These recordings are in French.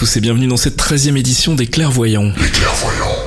tous et bienvenue dans cette 13e édition des Clairvoyants. Les clairvoyants.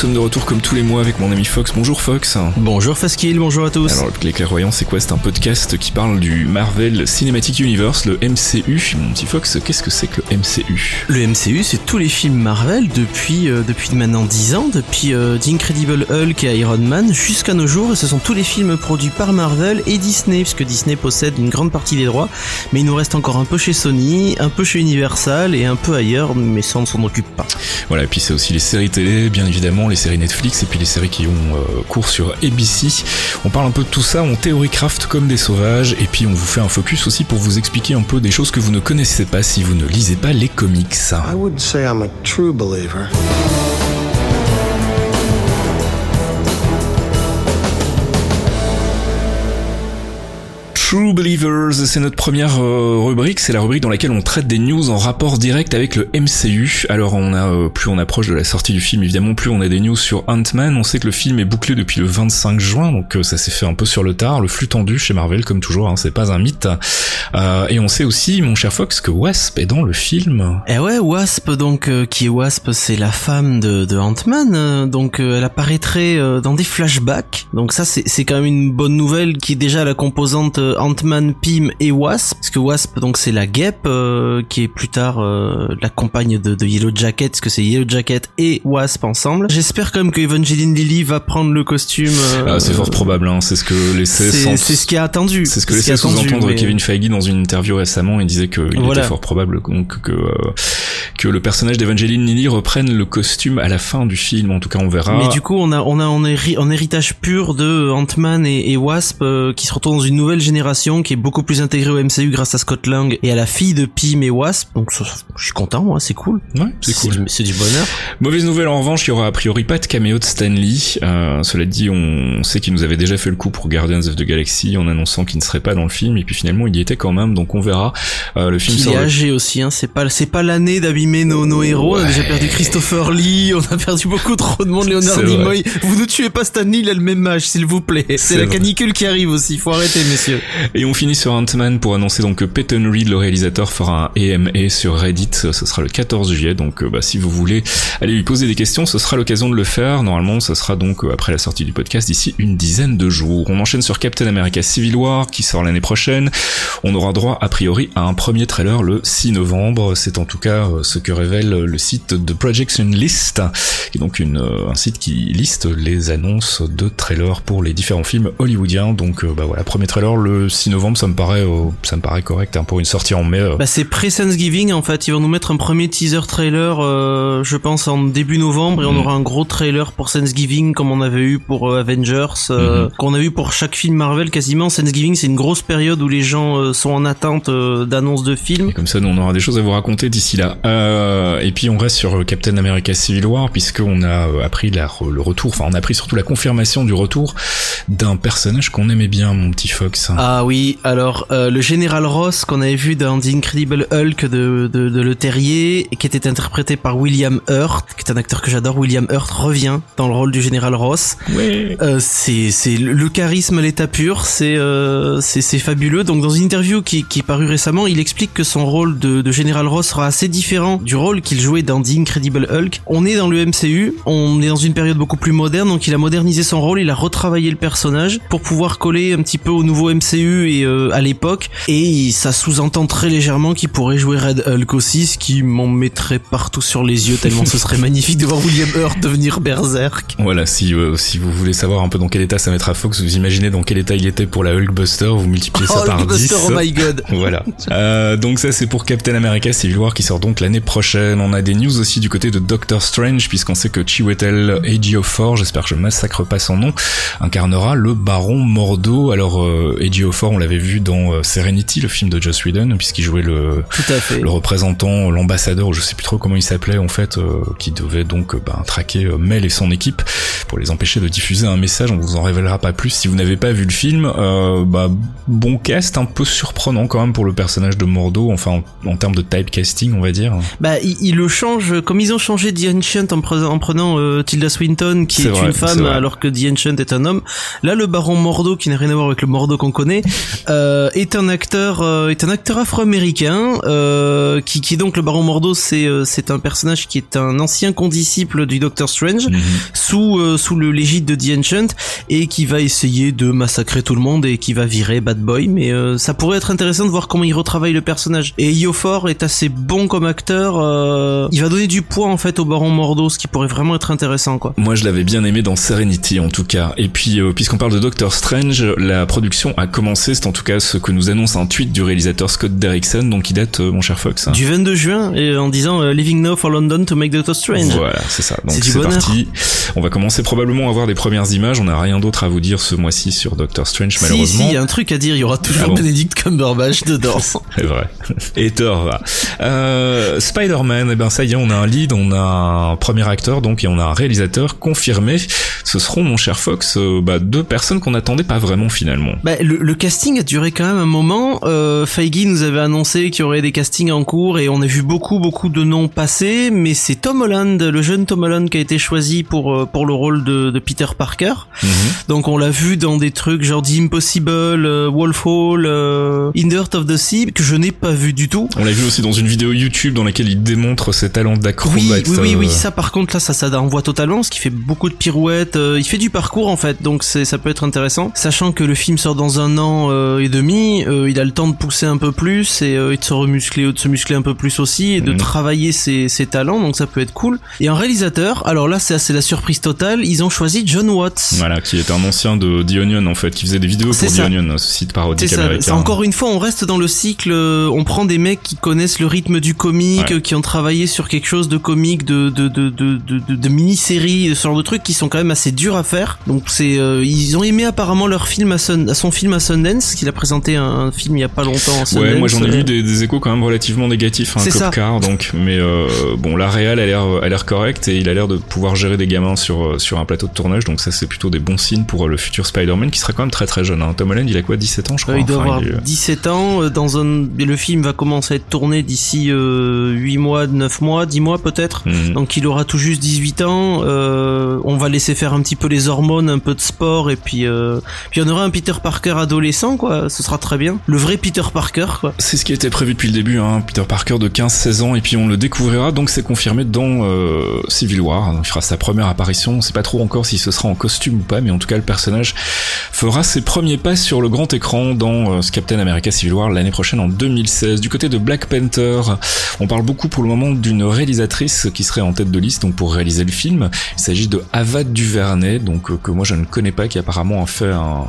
Sommes de retour comme tous les mois avec mon ami Fox. Bonjour Fox. Bonjour Faskill, bonjour à tous. Alors les Clairvoyants c'est quoi? C'est un podcast qui parle du Marvel Cinematic Universe, le MCU. Mon petit Fox, qu'est-ce que c'est que le MCU Le MCU c'est tous les films Marvel depuis, euh, depuis maintenant 10 ans, depuis euh, The Incredible Hulk et Iron Man jusqu'à nos jours. Et ce sont tous les films produits par Marvel et Disney, puisque Disney possède une grande partie des droits. Mais il nous reste encore un peu chez Sony, un peu chez Universal et un peu ailleurs, mais ça on ne s'en occupe pas. Voilà, et puis c'est aussi les séries télé bien évidemment, les séries Netflix et puis les séries qui ont euh, cours sur ABC. On parle un peu de tout ça, on théorie craft comme des sauvages et puis on vous fait un focus aussi pour vous expliquer un peu des choses que vous ne connaissez pas si vous ne lisez pas les comics. I say I'm a true believer. True Believers, c'est notre première euh, rubrique, c'est la rubrique dans laquelle on traite des news en rapport direct avec le MCU. Alors on a euh, plus on approche de la sortie du film évidemment, plus on a des news sur Ant-Man. On sait que le film est bouclé depuis le 25 juin, donc euh, ça s'est fait un peu sur le tard, le flux tendu chez Marvel comme toujours, hein, c'est pas un mythe. et on sait aussi, mon cher Fox, que Wasp est dans le film. Eh ouais, Wasp donc qui est Wasp, c'est la femme de, de Ant-Man, donc elle apparaîtrait dans des flashbacks. Donc ça c'est quand même une bonne nouvelle qui est déjà la composante Ant-Man, Pym et Wasp. Parce que Wasp, donc c'est la guêpe euh, qui est plus tard euh, la compagne de, de, Yellow Jacket, parce que c'est Yellow Jacket et Wasp ensemble. J'espère quand même que Evangeline Lilly va prendre le costume. Euh, ah, c'est fort probable, hein. c'est ce que laissait. C'est ce qui a attendu. C'est ce que laissait sous-entendre mais... Kevin Feige dans une interview récemment. Il disait qu'il voilà. était fort probable donc, que que le personnage d'Evangeline Lilly reprenne le costume à la fin du film. En tout cas, on verra. Mais du coup, on a on a est en héritage pur de Ant-Man et, et Wasp qui se retrouvent dans une nouvelle génération qui est beaucoup plus intégrée au MCU grâce à Scott Lang et à la fille de Pym et Wasp. Donc je suis content, moi, c'est cool. Ouais, c'est cool. C'est du bonheur. Mauvaise nouvelle en revanche, il y aura a priori pas de caméo de Stan Lee. Euh, cela dit, on sait qu'il nous avait déjà fait le coup pour Guardians of the Galaxy en annonçant qu'il ne serait pas dans le film et puis finalement il y était quand même. Donc on verra. Euh, le film il est âgé aussi. Hein. C'est pas c'est pas l'année d'abîmer nos, nos héros. On a déjà perdu Christopher Lee. On a perdu beaucoup trop de monde. Leonard Nimoy. Vous ne tuez pas Stan Lee. Il a le même âge, s'il vous plaît. C'est la canicule qui arrive aussi. Faut arrêter, messieurs. Et on finit sur Ant-Man pour annoncer donc que Peyton Reed, le réalisateur, fera un AMA sur Reddit. Ce sera le 14 juillet. Donc, bah, si vous voulez aller lui poser des questions, ce sera l'occasion de le faire. Normalement, ce sera donc après la sortie du podcast d'ici une dizaine de jours. On enchaîne sur Captain America Civil War qui sort l'année prochaine. On aura droit a priori à un premier trailer le 6 novembre. C'est en tout cas ce que révèle le site de Projection List, qui est donc une, un site qui liste les annonces de trailers pour les différents films hollywoodiens. Donc, bah voilà, premier trailer le 6 novembre, ça me paraît, euh, ça me paraît correct hein, pour une sortie en mai. Euh. Bah c'est pré-Thanksgiving en fait. Ils vont nous mettre un premier teaser trailer, euh, je pense en début novembre, et on aura un gros trailer pour Thanksgiving comme on avait eu pour Avengers, mm-hmm. qu'on a vu pour chaque film Marvel quasiment. Thanksgiving c'est une grosse période où les gens sont en attente d'annonces de films. Et comme ça, nous, on aura des choses à vous raconter d'ici là. et puis on reste sur Captain America Civil War puisqu'on a appris la, le retour, enfin on a appris surtout la confirmation du retour d'un personnage qu'on aimait bien, mon petit Fox. Ah oui, alors euh, le général Ross qu'on avait vu dans The Incredible Hulk de, de, de Le Terrier, qui était interprété par William Hurt, qui est un acteur que j'adore, William Hurt revient dans le rôle du général Ross. Oui. Euh, c'est le charisme à l'état pur, c'est euh, c'est fabuleux. Donc dans une interview qui qui est parue récemment, il explique que son rôle de, de général Ross sera assez différent du rôle qu'il jouait dans The Incredible Hulk. On est dans le MCU, on est dans une période beaucoup plus moderne, donc il a modernisé son rôle, il a retravaillé le personnage pour pouvoir coller un petit peu au nouveau MCU MCU et à l'époque, et ça sous-entend très légèrement qu'il pourrait jouer Red Hulk aussi, ce qui m'en mettrait partout sur les yeux tellement ce serait magnifique de voir William Hurt devenir Berserk. Voilà, si si vous voulez savoir un peu dans quel état ça mettra Fox, vous imaginez dans quel état il était pour la Hulkbuster, vous multipliez ça oh, par Hulkbuster, 10. Oh my god. voilà. Euh, donc ça c'est pour Captain America Civil War qui sort donc l'année prochaine. On a des news aussi du côté de Doctor Strange puisqu'on sait que Chiwetel Ejiofor, j'espère que je massacre pas son nom, incarnera le Baron Mordo. Alors euh, Ejiofor, on l'avait vu dans euh, Serenity, le film de Joss Whedon, puisqu'il jouait le le représentant, l'ambassadeur, je sais plus trop comment il s'appelait en fait, euh, qui devait donc ben, traquer Mel et son équipe pour les empêcher de diffuser un message. On vous en révélera pas plus si vous n'avez pas vu le film. bah bon cast, un peu surprenant quand même pour le personnage de Mordo, enfin en, termes de typecasting, on va dire. Bah, il, le change, comme ils ont changé The Ancient en, en prenant euh, Tilda Swinton, qui est, une femme, alors que The Ancient est un homme. Là, le Baron Mordo, qui n'a rien à voir avec le Mordo qu'on connaît, euh, est un acteur, euh, est un acteur afro-américain, qui, qui est donc le Baron Mordo, c'est c'est un personnage qui est un ancien condisciple du Doctor Strange, mhm. sous sous le légide de The Ancient, et qui va essayer de massacrer tout le monde et qui va virer Bad Boy. Mais ça pourrait être intéressant de voir comment il retravaille le personnage. Et Iofor est assez bon comme acteur. Euh, il va donner du poids en fait au Baron Mordo, ce qui pourrait vraiment être intéressant quoi. Moi je l'avais bien aimé dans Serenity en tout cas. Et puis euh, puisqu'on parle de Doctor Strange, la production a commencé. C'est en tout cas ce que nous annonce un tweet du réalisateur Scott Derrickson, donc qui date euh, mon cher Fox. Du 22 juin et en disant Living now for London to make Doctor Strange. Voilà c'est ça. Donc c'est parti. On va commencer probablement à voir des premières images. On n'a rien d'autre à vous dire ce mois-ci sur Doctor Strange malheureusement. Si si, il y a un truc à dire. Il y aura toujours ah Benedict Cumberbatch dedans. c'est vrai. Et Thor Euh, Spider-Man, et eh ben ça y est, on a un lead, on a un premier acteur, donc et on a un réalisateur confirmé. Ce seront, mon cher Fox, euh, bah, deux personnes qu'on n'attendait pas vraiment finalement. Bah, le, casting a duré quand même un moment. Euh, Feige nous avait annoncé qu'il y aurait des castings en cours et on a vu beaucoup beaucoup de noms passer, mais c'est Tom Holland, le jeune Tom Holland, qui a été choisi pour euh, pour le rôle de, de Peter Parker. Mhm. Donc on l'a vu dans des trucs genre The Impossible, euh, Wolf Hall, In the Heart of the Sea, que je n'ai pas vu du tout. On l'a vu aussi dans une vidéo YouTube dans laquelle il démontre ses talents d'acrobate. Oui, oui, oui, oui, euh. ça par contre là, ça, ça envoie totalement, parce qu'il fait beaucoup de pirouettes. Euh, il fait du parcours en fait, donc c'est, ça peut être intéressant. Sachant que le film sort dans un an euh, et demi, il a le temps de pousser un peu plus et, de se remuscler, de se muscler un peu plus aussi et de mhm. travailler ses, ses, talents, donc ça peut être cool. Et un réalisateur, alors là, c'est, c'est la surprise totale. Ils ont choisi John Watts. Voilà, qui est un ancien de The Onion en fait, qui faisait des vidéos pour The Onion, ce site parodique américain. Encore une fois, on reste dans le cycle. On prend des mecs qui connaissent le rythme du comique, qui ont travaillé sur quelque chose de comique, de de de de de, de, mini-série, ce genre de trucs qui sont quand même assez durs à faire. Donc c'est euh, ils ont aimé apparemment leur film à, à son film à Sundance, qu'il a présenté un, film il y a pas longtemps. Ouais, moi j'en ai lu des, des, échos quand même relativement négatifs, hein, Cop Car, donc mais euh, bon la réal a l'air a l'air correct et il a l'air de pouvoir gérer des gamins sur euh, sur un plateau de tournage, donc ça c'est plutôt des bons signes pour le futur Spider-Man qui sera quand même très très jeune. Hein. Tom Holland il a quoi 17 ans je crois? il doit avoir 17 ans. Dans un le film va commencer à être tourné d'ici euh, 8 mois, 9 mois, 10 mois peut-être. Mhm. Donc il aura tout juste 18 ans. Euh, on va laisser faire un petit peu les hormones, un peu de sport et puis euh, puis on aura un Peter Parker adolescent quoi. Ce sera très bien. Le vrai Peter Parker quoi. C'est ce qui était prévu depuis le début, hein. Peter Parker de 15-16 ans et puis on le découvrira. Donc c'est confirmé dans euh, Civil War. il fera sa première apparition. On sait pas trop encore si ce sera en costume ou pas, mais en tout cas le personnage fera ses premiers pas sur le grand écran dans euh, Captain America Civil War l'année prochaine en 2016. Du côté de Black Panther, on parle beaucoup pour le moment d'une réalisatrice qui serait en tête de liste donc pour réaliser le film. Il s'agit de Ava DuVernay, donc euh, que moi je ne connais pas, qui apparemment a fait un,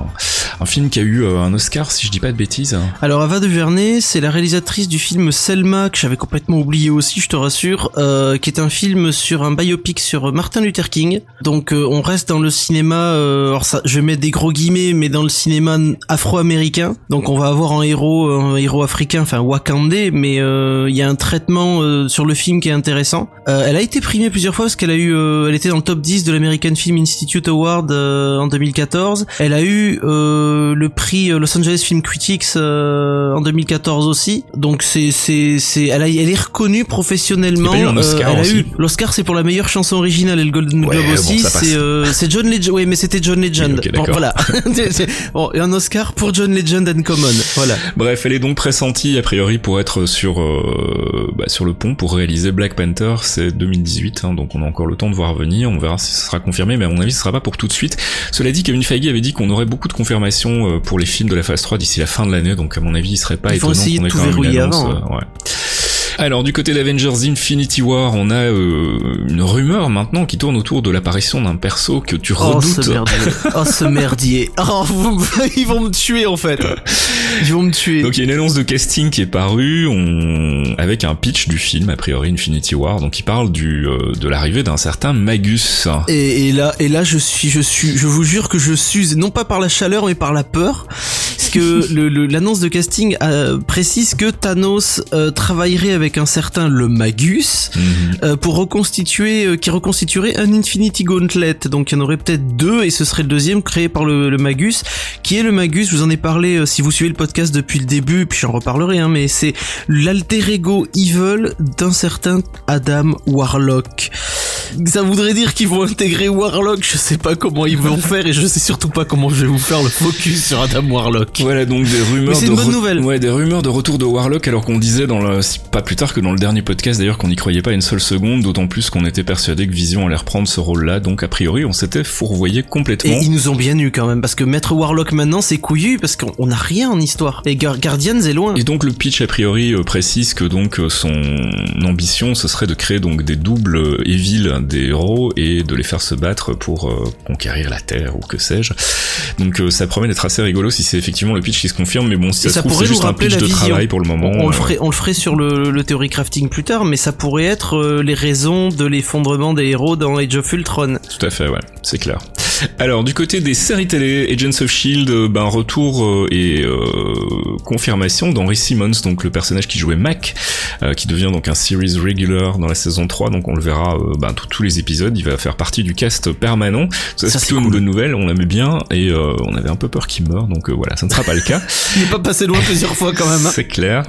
film qui a eu un Oscar, si je dis pas de bêtises. Alors Ava DuVernay, c'est la réalisatrice du film Selma que j'avais complètement oublié aussi, je te rassure, euh, qui est un film sur un biopic sur Martin Luther King. Donc on reste dans le cinéma, alors ça, je mettre des gros guillemets, mais dans le cinéma afro-américain. Donc on va avoir un héros, un héros africain, enfin wakandais, mais il y a un traitement sur le film qui est intéressant. Euh, elle a été primée plusieurs fois parce qu'elle a eu, euh, elle était dans le top 10 de l'American Film Institute Award euh, en 2014. Elle a eu le prix Los Angeles Film Critics en 2014 aussi. Donc c'est c'est c'est, elle, a, elle est reconnue professionnellement. elle a eu l'Oscar, c'est pour la meilleure chanson originale et le Golden Globe aussi. c'est c'est John Legend. Oui, mais c'était John Legend. voilà. bon, et un Oscar pour John Legend and Common. Voilà. Bref, elle est donc pressentie a priori pour être sur bah, sur le pont pour réaliser Black Panther, c'est 2018, hein, donc on a encore le temps de voir venir, on verra si ce sera confirmé, mais à mon avis ce sera pas pour tout de suite. Cela dit, Kevin Feige avait dit qu'on aurait beaucoup de confirmations confirmation pour les films de la phase 3 d'ici la fin de l'année, donc à mon avis, il serait pas Ils vont étonnant qu'on ait quand même une annonce. avant, euh, ouais. Alors du côté d'Avengers Infinity War, on a euh, une rumeur maintenant qui tourne autour de l'apparition d'un perso que tu Oh redoutes. ce merdier. Oh ce merdier. Oh, vous- ils vont me tuer en fait. Ils vont me tuer. Donc il y a une annonce de casting qui est parue on... avec un pitch du film, a priori Infinity War, donc il parle du, euh, de l'arrivée d'un certain Magus. Et, et là, et là, je suis, je suis, je vous jure que je suis non pas par la chaleur, mais par la peur, parce que l'annonce de casting euh, précise que Thanos travaillerait avec un certain le Magus Mhm. euh, pour reconstituer, euh, qui reconstituerait un Infinity Gauntlet. Donc il y en aurait peut-être deux, et ce serait le deuxième créé par le, le Magus, qui est le Magus? Je vous en ai parlé euh, si vous suivez le podcast depuis le début, puis j'en reparlerai, hein, mais c'est l'alter ego evil d'un certain Adam Warlock. Ça voudrait dire qu'ils vont intégrer Warlock, je sais pas comment ils vont faire et je sais surtout pas comment je vais vous faire le focus sur Adam Warlock. Voilà donc des rumeurs Mais c'est de une bonne nouvelle. Ouais, des rumeurs de retour de Warlock alors qu'on disait dans le pas plus que dans le dernier podcast d'ailleurs qu'on n'y croyait pas une seule seconde, d'autant plus qu'on était persuadé que Vision allait reprendre ce rôle-là. Donc a priori, on s'était fourvoyé complètement. Et ils nous ont bien eu quand même, parce que mettre Warlock maintenant c'est couillu, parce qu'on on a rien en histoire. Et Guar- Guardians est loin. Et donc le pitch a priori euh, précise que donc euh, son ambition ce serait de créer donc des doubles euh, evil des héros et de les faire se battre pour euh, conquérir la terre ou que sais-je. Donc euh, ça promet d'être assez rigolo si c'est effectivement le pitch qui se confirme mais bon si Et ça, ça se trouve pourrait c'est juste un pitch de vision. travail pour le moment. On, on le ferait, on le ferait sur le, le theory crafting plus tard, mais ça pourrait être euh, les raisons de l'effondrement des héros dans Age of Ultron. Tout à fait, ouais, c'est clair. Alors du côté des séries télé, Agents of Shield, euh, ben retour euh, et euh, confirmation d'Henry Simmons, donc le personnage qui jouait Mac, euh, qui devient donc un series regular dans la saison 3, donc on le verra euh, ben, tous- tous les épisodes, il va faire partie du cast permanent. Ça, Ça, c'est une bonne nouvelle, on l'aimait bien et euh, on avait un peu peur qu'il meure, donc voilà, ça ne sera pas le cas. Il est pas passé loin plusieurs fois quand même. hein. C'est clair.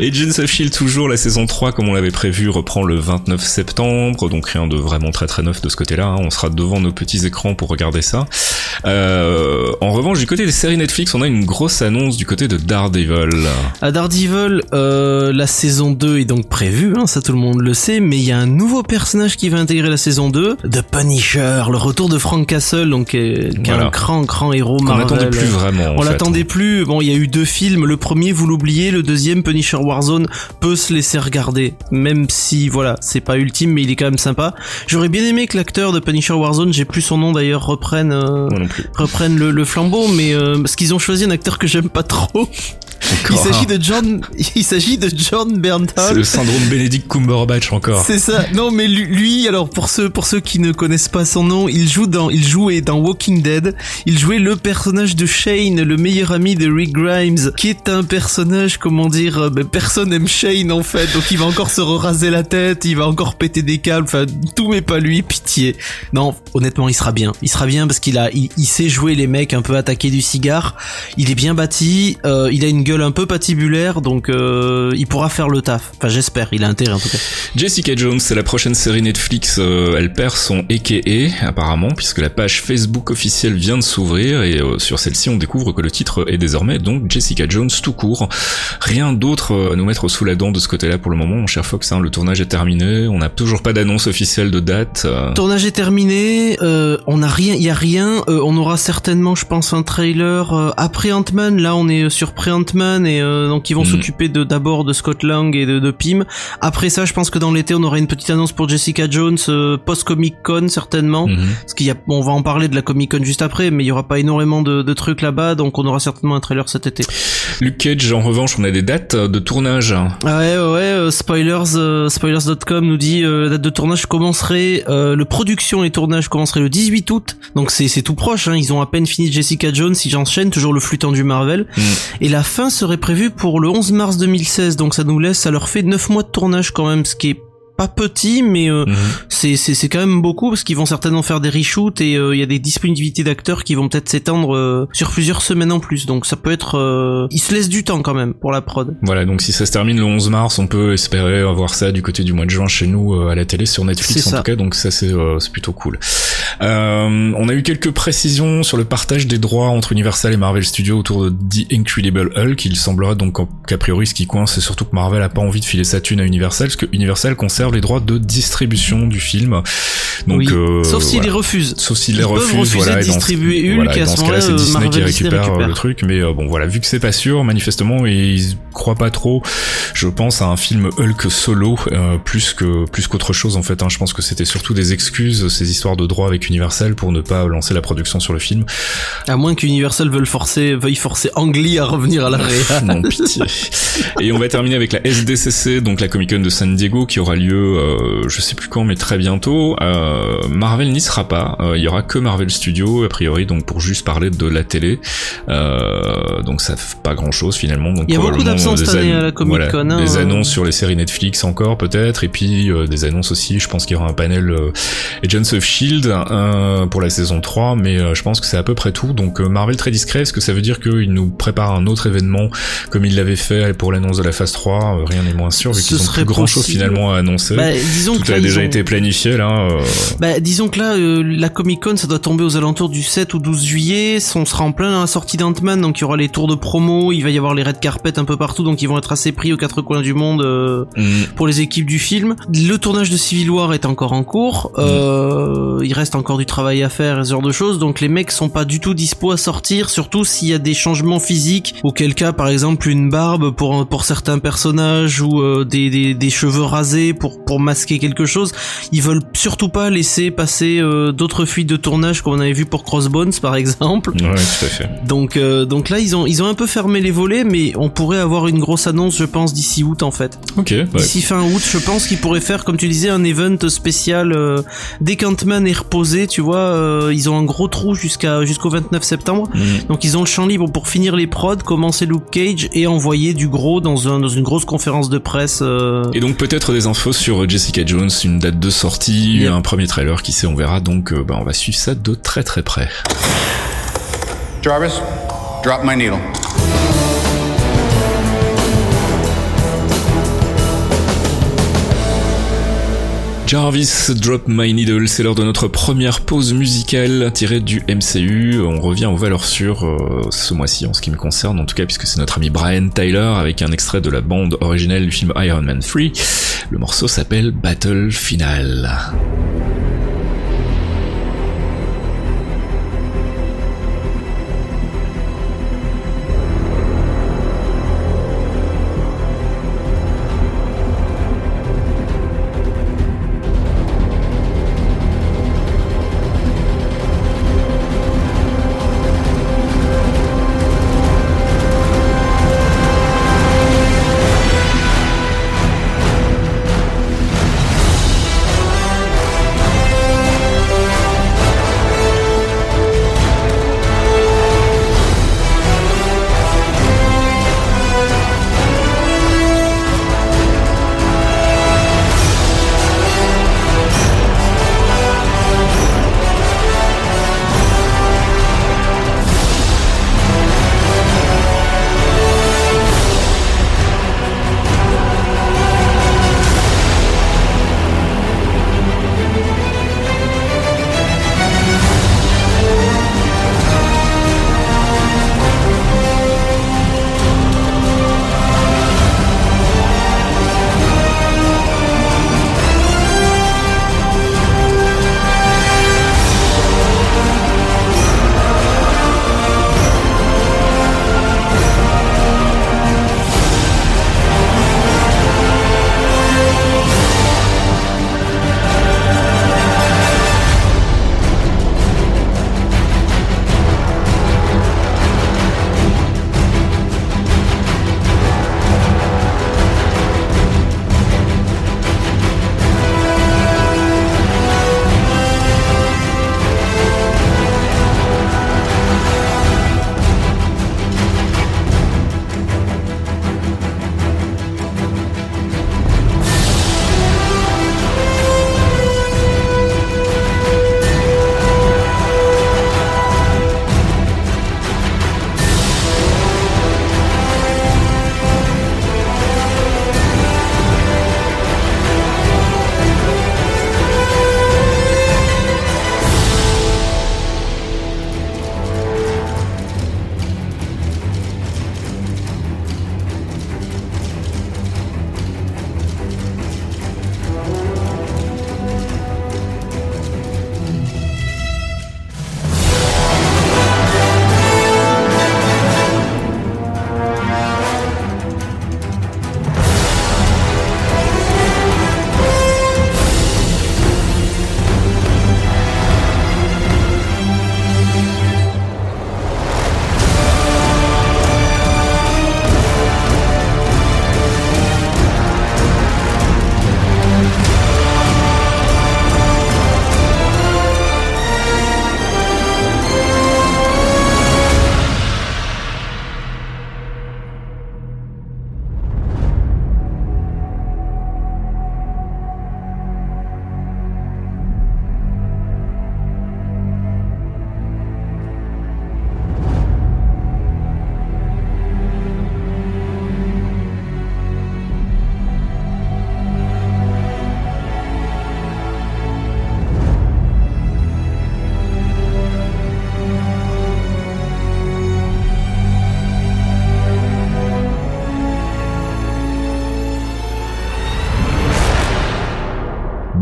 Agents of Shield toujours la saison 3 comme on l'avait prévu reprend le 29 septembre donc rien de vraiment très très neuf de ce côté-là. hein. On sera devant nos petits écrans pour regarder ça. Euh, en revanche du côté des séries Netflix on a une grosse annonce du côté de Daredevil. À Daredevil, euh, la saison 2 est donc prévue, hein, ça tout le monde le sait, mais il y a un nouveau personnage qui va intégrer la saison 2, The Punisher, le retour de Frank Castle, donc euh, qui est Voilà. un grand grand héros Qu'on Marvel. n'attendait plus vraiment. en On l'attendait plus. Bon, il y a eu deux films. Le premier, vous l'oubliez. Le deuxième, Punisher Warzone, peut se laisser regarder. Même si, voilà, c'est pas ultime, mais il est quand même sympa. J'aurais bien aimé que l'acteur de Punisher Warzone, j'ai plus son nom d'ailleurs, reprenne, euh, le flambeau, mais euh, parce qu'ils ont choisi un acteur que j'aime pas trop. Il s'agit de John, il s'agit de John C'est Bernthal. le syndrome Benedict Cumberbatch encore. C'est ça. Non, mais lui, lui, alors pour ceux pour ceux qui ne connaissent pas son nom, il joue dans il jouait dans Walking Dead. Il jouait le personnage de Shane, le meilleur ami de Rick Grimes, qui est un personnage comment dire, euh, ben, personne aime Shane en fait. Donc il va encore se raser la tête, il va encore péter des câbles. Enfin, tout mais pas lui. Pitié. Non, honnêtement, il sera bien. Il sera bien parce qu'il a il, il sait jouer les mecs un peu attaqués du cigare. Il est bien bâti. euh, il a une gueule un peu patibulaire, donc euh, il pourra faire le taf. Enfin, j'espère. Il a intérêt en tout cas. Jessica Jones, c'est la prochaine série Netflix. euh, elle perd son AKA apparemment puisque la page Facebook officielle vient de s'ouvrir et euh, sur celle-ci on découvre que le titre est désormais donc Jessica Jones tout court. Rien d'autre euh, à nous mettre sous la dent de ce côté-là pour le moment, mon cher Fox. hein. le tournage est terminé, on n'a toujours pas d'annonce officielle de date. euh, Tournage est terminé, euh, on a rien, il y a rien, euh, on aura certainement je pense un trailer euh, après Ant-Man, là on est sur et euh, donc ils vont Mhm. s'occuper de d'abord de Scott Lang et de, de Pym. Après ça je pense que dans l'été on aura une petite annonce pour Jessica Jones euh, post-Comic Con certainement. mhm. Parce qu'il y a, bon, on va en parler de la Comic Con juste après, mais il y aura pas énormément de, de trucs là-bas, donc on aura certainement un trailer cet été. Luke Cage, en revanche, on a des dates de tournage. Ah ouais, ouais, euh, spoilers, euh, spoilers.com nous dit euh, la date de tournage commencerait, euh, le production et tournage commencerait le 18 août, donc c'est tout proche, hein, ils ont à peine fini Jessica Jones, ils enchaînent toujours le flux tendu Marvel, Mm. et la fin serait prévue pour le 11 mars 2016, donc ça nous laisse, ça leur fait 9 mois de tournage quand même, ce qui est pas petit, mais euh, Mhm. c'est c'est c'est quand même beaucoup parce qu'ils vont certainement faire des reshoots et euh, il y a des disponibilités d'acteurs qui vont peut-être s'étendre euh, sur plusieurs semaines en plus. Donc ça peut être euh, ils se laissent du temps quand même pour la prod. Voilà, donc si ça se termine le 11 mars, on peut espérer avoir ça du côté du mois de juin chez nous euh, à la télé sur Netflix en tout cas, donc ça c'est euh, c'est plutôt cool. Euh, on a eu quelques précisions sur le partage des droits entre Universal et Marvel Studios autour de The Incredible Hulk. Il semblera donc qu'a priori ce qui coince, c'est surtout que Marvel a pas envie de filer sa thune à Universal, parce que Universal conserve les droits de distribution du film. Donc, Oui. euh, Sauf s'il voilà. les refuse. Sauf s'il les refuse, voilà. et distribuer Hulk, voilà, et à dans ce ce cas-là, c'est moment-là, Disney qui Marvel récupère, euh, récupère. le truc. Mais euh, bon, voilà, vu que c'est pas sûr, manifestement, ils croient pas trop, je pense à un film Hulk solo, euh, plus que plus qu'autre chose en fait. Hein. Je pense que c'était surtout des excuses, ces histoires de droits avec Universal pour ne pas lancer la production sur le film. À moins qu'Universal veuille forcer, veuille forcer à revenir à la réa. non, pitié. Et on va terminer avec la SDCC, donc la Comic Con de San Diego, qui aura lieu, euh, je sais plus quand, mais très bientôt. Euh, Marvel n'y sera pas. Euh, Il y aura que Marvel Studios, a priori, donc pour juste parler de la télé. Euh, donc ça fait pas grand chose finalement. Donc Il y a beaucoup probablement d'absence des cette année an- à la Comic-Con, voilà, hein. des annonces sur les séries Netflix encore peut-être, et puis des annonces aussi. Je pense qu'il y aura un panel Agents of Shield euh, pour la saison 3, mais euh, je pense que c'est à peu près tout. Donc euh, Marvel très discret. Est-ce que ça veut dire qu'il nous prépare un autre événement comme il l'avait fait pour l'annonce de la phase 3 euh, Rien n'est moins sûr vu qu'ils ont plus grand chose finalement à annoncer. Bah, disons tout que là, a déjà ont- été planifié là. euh, Bah, disons que là, euh, la Comic Con, ça doit tomber aux alentours du 7 ou 12 juillet. On sera en plein dans la sortie d'Ant-Man, donc il y aura les tours de promo, il va y avoir les red carpet un peu partout, donc ils vont être assez pris aux quatre coins du monde euh, mm, pour les équipes du film. Le tournage de Civil War est encore en cours. Euh, il reste encore du travail à faire et ce genre de choses, donc les mecs sont pas du tout dispo à sortir, surtout s'il y a des changements physiques. Auquel cas, par exemple, une barbe pour pour certains personnages ou euh, des, des des cheveux rasés pour pour masquer quelque chose. Ils veulent surtout pas laisser passer euh, d'autres fuites de tournage comme on avait vu pour Crossbones par exemple. ouais, tout à fait. Donc euh, donc là ils ont ils ont un peu fermé les volets mais on pourrait avoir une grosse annonce je pense d'ici août en fait. Ok. ouais. D'ici fin août, je pense qu'ils pourraient faire comme tu disais un event spécial dès qu'Ant-Man est reposé, tu vois, euh, ils ont un gros trou jusqu'à jusqu'au 29 septembre. Mm. Donc ils ont le champ libre pour finir les prods, commencer Luke Cage et envoyer du gros dans un dans une grosse conférence de presse euh, Et donc peut-être des infos sur Jessica Jones, une date de sortie, un premier trailer, qui sait, on verra. Donc euh, bah, on va suivre ça de très très près. Jarvis, drop my needle. Jarvis Drop My Needle, c'est l'heure de notre première pause musicale tirée du MCU. On revient aux valeurs sûres euh, ce mois-ci en ce qui me concerne, en tout cas puisque c'est notre ami Brian Tyler avec un extrait de la bande originelle du film Iron Man 3. Le morceau s'appelle Battle Final.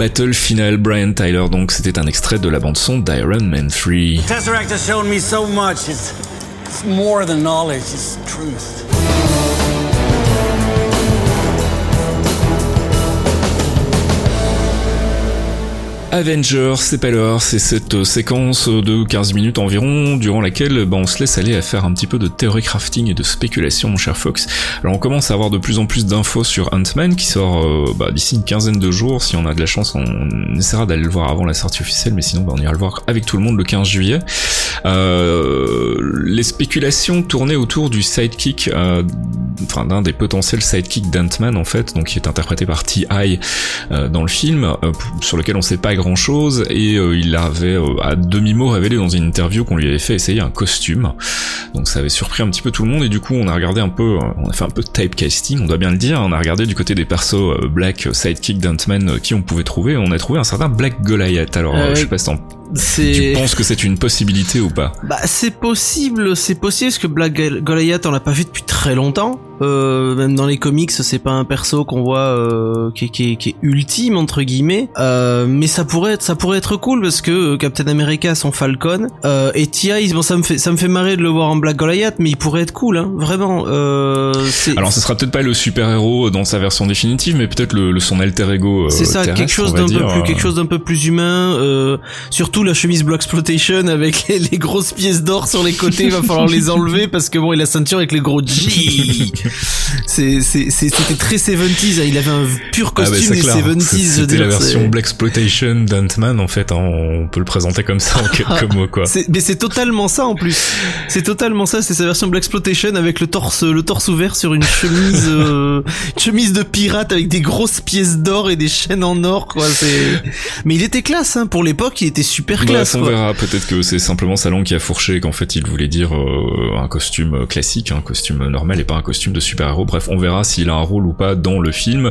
Battle final Brian Tyler donc c'était un extrait de la bande son d'Iron Man 3. Tesseract has shown me so much. It's, it's more than knowledge, it's truth. Avengers, c'est pas l'heure, c'est cette séquence de 15 minutes environ durant laquelle bah, on se laisse aller à faire un petit peu de théorie crafting et de spéculation mon cher Fox. Alors on commence à avoir de plus en plus d'infos sur Ant-Man qui sort euh, bah, d'ici une quinzaine de jours, si on a de la chance on essaiera d'aller le voir avant la sortie officielle mais sinon bah, on ira le voir avec tout le monde le 15 juillet. Euh, les spéculations tournaient autour du sidekick, euh, enfin d'un des potentiels sidekicks d'Ant-Man en fait, donc qui est interprété par T.I. Euh, dans le film, euh, sur lequel on sait pas grand chose et euh, il avait euh, à demi-mot révélé dans une interview qu'on lui avait fait essayer un costume. Donc ça avait surpris un petit peu tout le monde et du coup on a regardé un peu, euh, on a fait un peu de typecasting, on doit bien le dire, on a regardé du côté des persos Black Sidekick d'Ant-Man qui on pouvait trouver, on a trouvé un certain Black Goliath. Alors je sais pas si tu penses que c'est une possibilité ou pas? Bah c'est possible, c'est possible parce que Black Goliath on l'a pas vu depuis très longtemps. Euh, même dans les comics, c'est pas un perso qu'on voit euh, qui, qui, qui, est ultime entre guillemets. Euh, mais ça pourrait être, ça pourrait être cool parce que Captain America son Falcon euh, et T.I. Bon, ça me fait, ça me fait marrer de le voir en Black Goliath, mais il pourrait être cool, hein, vraiment. Euh, Alors, ce sera peut-être pas le super héros dans sa version définitive, mais peut-être le, le, son alter ego. c'est ça, quelque chose d'un peu plus, quelque chose d'un peu plus humain. surtout la chemise Black Exploitation avec les, les grosses pièces d'or sur les côtés, il va falloir les enlever parce que bon, et la ceinture avec les gros G. c'était très 70s hein. il avait un pur ah, costume des 70s c'était la version Black Exploitation d'Ant-Man en fait hein. on peut le présenter comme ça en quelques mots quoi mais c'est totalement ça en plus c'est totalement ça c'est sa version Black Exploitation avec le torse le torse ouvert sur une chemise euh, chemise de pirate avec des grosses pièces d'or et des chaînes en or quoi mais il était classe hein. pour l'époque il était super classe on verra peut-être que c'est simplement sa langue qui a fourché qu'en fait il voulait dire euh, un costume classique un costume normal et pas un costume de super-héros. Bref, on verra s'il a un rôle ou pas dans le film.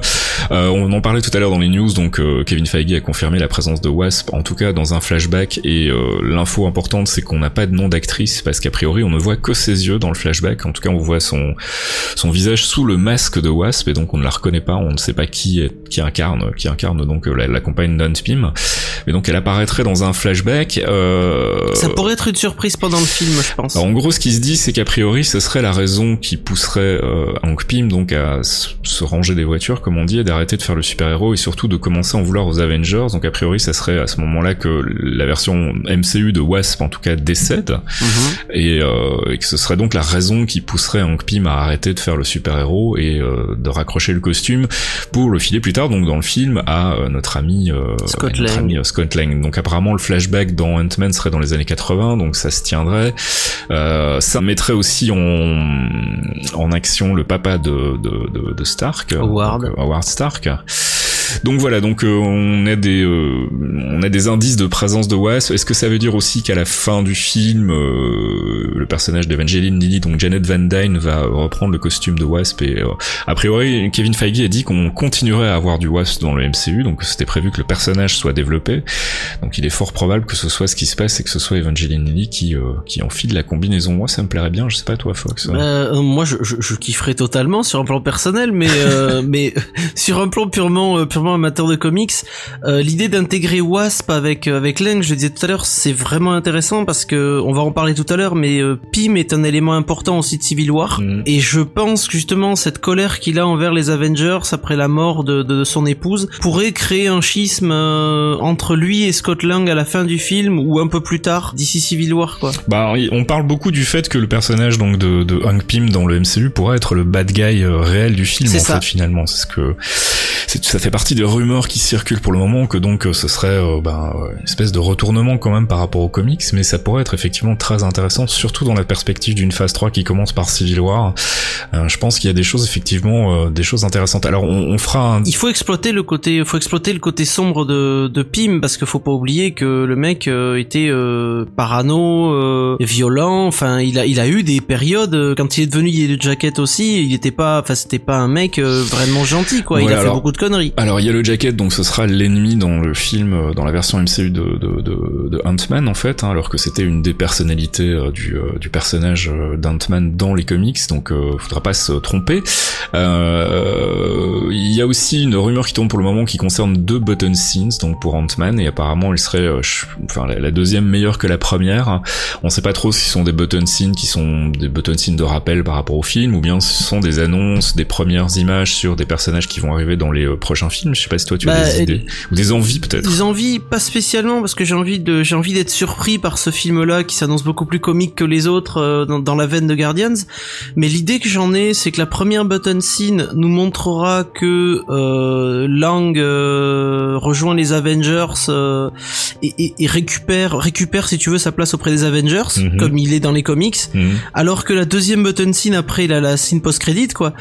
Euh, on en parlait tout à l'heure dans les news, donc euh, Kevin Feige a confirmé la présence de Wasp, en tout cas dans un flashback. Et euh, l'info importante, c'est qu'on n'a pas de nom d'actrice parce qu'a priori on ne voit que ses yeux dans le flashback. En tout cas, on voit son son visage sous le masque de Wasp et donc on ne la reconnaît pas. On ne sait pas qui est, qui incarne qui incarne donc la, la compagne d'Ant Pym. Mais donc elle apparaîtrait dans un flashback. Ça pourrait être une surprise pendant le film, je pense. en gros, ce qui se dit, c'est qu'a priori, ce serait la raison qui pousserait euh, Hank Pym donc à se ranger des voitures comme on dit et d'arrêter de faire le super-héros et surtout de commencer à en vouloir aux Avengers donc a priori ça serait à ce moment-là que la version MCU de Wasp en tout cas décède mhm. et, euh, et, que ce serait donc la raison qui pousserait Hank Pym à arrêter de faire le super-héros et euh, de raccrocher le costume pour le filer plus tard donc dans le film à euh, notre ami, euh, Scott, notre Lang. ami Scott Lang donc apparemment le flashback dans Ant-Man serait dans les années 80 donc ça se tiendrait ça mettrait aussi en, en action le papa de, de, de, Stark, Howard. Donc, Howard Stark. Donc voilà, donc euh, on a des euh, on a des indices de présence de Wasp. Est-ce que ça veut dire aussi qu'à la fin du film, euh, le personnage d'Evangeline Lilly, donc Janet Van Dyne, va reprendre le costume de Wasp et a priori Kevin Feige a dit qu'on continuerait à avoir du Wasp dans le MCU, donc c'était prévu que le personnage soit développé. Donc il est fort probable que ce soit ce qui se passe et que ce soit Evangeline Lilly qui qui enfile la combinaison. Moi ça me plairait bien, je sais pas toi Fox. moi je, je, je, kifferais totalement sur un plan personnel, mais mais sur un plan purement purement amateur de comics, euh, l'idée d'intégrer Wasp avec euh, avec Lang, je le disais tout à l'heure, c'est vraiment intéressant parce que on va en parler tout à l'heure, mais euh, Pym est un élément important aussi de Civil War mm. et je pense que justement cette colère qu'il a envers les Avengers après la mort de, de son épouse pourrait créer un schisme entre lui et Scott Lang à la fin du film ou un peu plus tard d'ici Civil War quoi. Bah on parle beaucoup du fait que le personnage donc de, de Hank Pym dans le MCU pourrait être le bad guy réel du film en ça. fait finalement c'est ce que ça fait partie des rumeurs qui circulent pour le moment que donc euh, ce serait euh, ben, euh, une espèce de retournement quand même par rapport aux comics, mais ça pourrait être effectivement très intéressant, surtout dans la perspective d'une phase 3 qui commence par Civil War. je pense qu'il y a des choses effectivement, des choses intéressantes. Alors on, on fera un... Il faut exploiter le côté, faut exploiter le côté sombre de, de Pym parce qu'il faut pas oublier que le mec était parano, violent. Enfin, il a, il a eu des périodes quand il est devenu Yellow Jacket aussi. Il était pas, enfin c'était pas un mec vraiment gentil quoi. il a fait beaucoup de conneries. Alors il y a le jacket, donc ce sera l'ennemi dans le film, euh, dans la version MCU de, de, Ant-Man en fait, hein, alors que c'était une des personnalités euh, du, euh, du personnage d'Ant-Man dans les comics, donc euh, faudra pas se tromper. Il y a aussi une rumeur qui tourne pour le moment qui concerne deux button scenes, donc pour Ant-Man, et apparemment elle serait, enfin la, deuxième meilleure que la première. On sait pas trop si ce sont des button scenes qui sont des button scenes de rappel par rapport au film, ou bien ce sont des annonces, des premières images sur des personnages qui vont arriver dans les euh, prochains films. Je sais pas si toi tu as Bah, des et- idées ou des envies peut-être. Des envies, pas spécialement, parce que j'ai envie de, j'ai envie d'être surpris par ce film-là qui s'annonce beaucoup plus comique que les autres euh, dans, dans la veine de Guardians. Mais l'idée que j'en ai, c'est que la première button scene nous montrera que euh, Lang euh, rejoint les Avengers euh, et, et- et récupère, récupère si tu veux sa place auprès des Avengers, Mhm. comme il est dans les comics. Mhm. Alors que la deuxième button scene après la, la scene post-crédit quoi,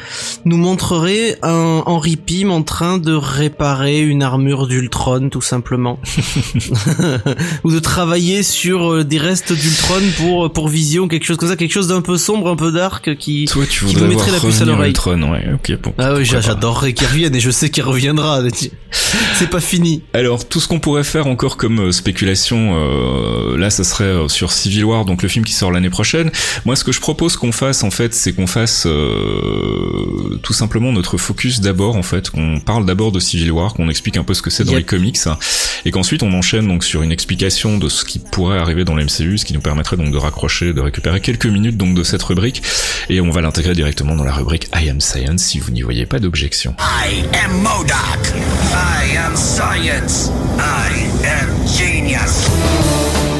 nous montrerait un Henry Pym en train de réparer une armure d'Ultron tout simplement, ou de travailler sur euh, des restes d'Ultron pour pour Vision, quelque chose comme ça, quelque chose d'un peu sombre, un peu dark qui. Toi, tu qui mettrait la puce à l'oreille. Ultron, ouais, ok, bon. Ah oui, j'adorerais qu'il revienne et je sais qu'il reviendra. C'est pas fini. Alors, tout ce qu'on pourrait faire encore comme euh, spéculation, euh, là, ça serait euh, sur Civil War, donc le film qui sort l'année prochaine. Moi, ce que je propose qu'on fasse, en fait, c'est qu'on fasse euh, tout simplement notre focus d'abord, en fait, qu'on parle d'abord de Civil War, qu'on explique un peu ce que c'est dans Yep. les comics, et qu'ensuite on enchaîne donc sur une explication de ce qui pourrait arriver dans l'MCU, ce qui nous permettrait donc de raccrocher, de récupérer quelques minutes donc de cette rubrique, et on va l'intégrer directement dans la rubrique I Am Science si vous n'y voyez pas d'objection. I am Modoc. I am science. I am genius.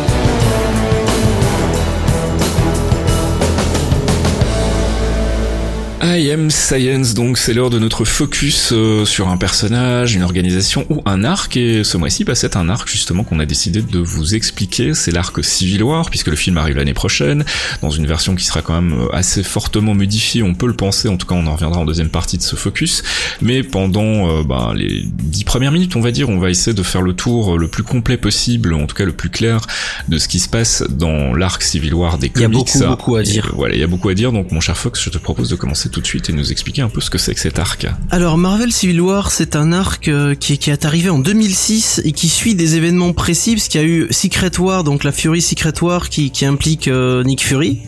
I am Science, donc c'est l'heure de notre focus euh, sur un personnage, une organisation ou un arc, et ce mois-ci, bah, c'est un arc justement qu'on a décidé de vous expliquer, c'est l'arc Civil War, puisque le film arrive l'année prochaine, dans une version qui sera quand même euh, assez fortement modifiée, on peut le penser, en tout cas on en reviendra en deuxième partie de ce focus, mais pendant euh, bah, les dix premières minutes, on va dire, on va essayer de faire le tour le plus complet possible, en tout cas le plus clair, de ce qui se passe dans l'arc Civil War des Il y a comics. beaucoup, beaucoup à Et, dire. euh, voilà, il y a beaucoup à dire, donc mon cher Fox, je te propose de commencer tout de suite et nous expliquer un peu ce que c'est que cet arc. Alors Marvel Civil War, c'est un arc euh, qui, qui est arrivé en 2006 et qui suit des événements précis, parce qu'il y a eu Secret War, donc la Fury Secret War qui, qui implique euh, Nick Fury,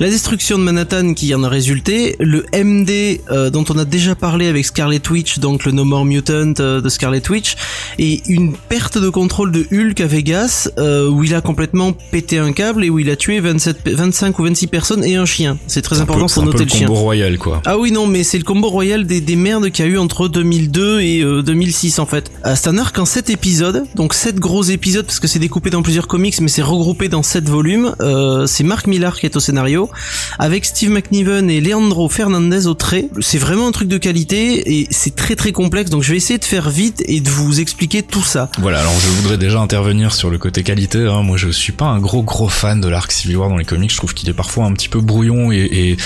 la destruction de Manhattan qui en a résulté, le MD euh, dont on a déjà parlé avec Scarlet Witch, donc le No More Mutant de Scarlet Witch, et une perte de contrôle de Hulk à Vegas, où il a complètement pété un câble et où il a tué 27, pe- 25 ou 26 personnes et un chien. C'est très important peu, pour noter le chien. Royal, quoi. Ah oui non mais c'est le combo royal des, des merdes qu'il y a eu entre 2002 et euh, 2006 en fait. Euh, c'est un arc en 7 épisodes, donc 7 gros épisodes parce que c'est découpé dans plusieurs comics mais c'est regroupé dans 7 volumes. Euh, c'est Mark Millar qui est au scénario, avec Steve McNiven et Leandro Fernandez au trait. C'est vraiment un truc de qualité et c'est très très complexe donc je vais essayer de faire vite et de vous expliquer tout ça. Voilà, alors je voudrais déjà intervenir sur le côté qualité. Hein. Moi, je suis pas un gros gros fan de l'arc Civil War dans les comics. Je trouve qu'il est parfois un petit peu brouillon et, et,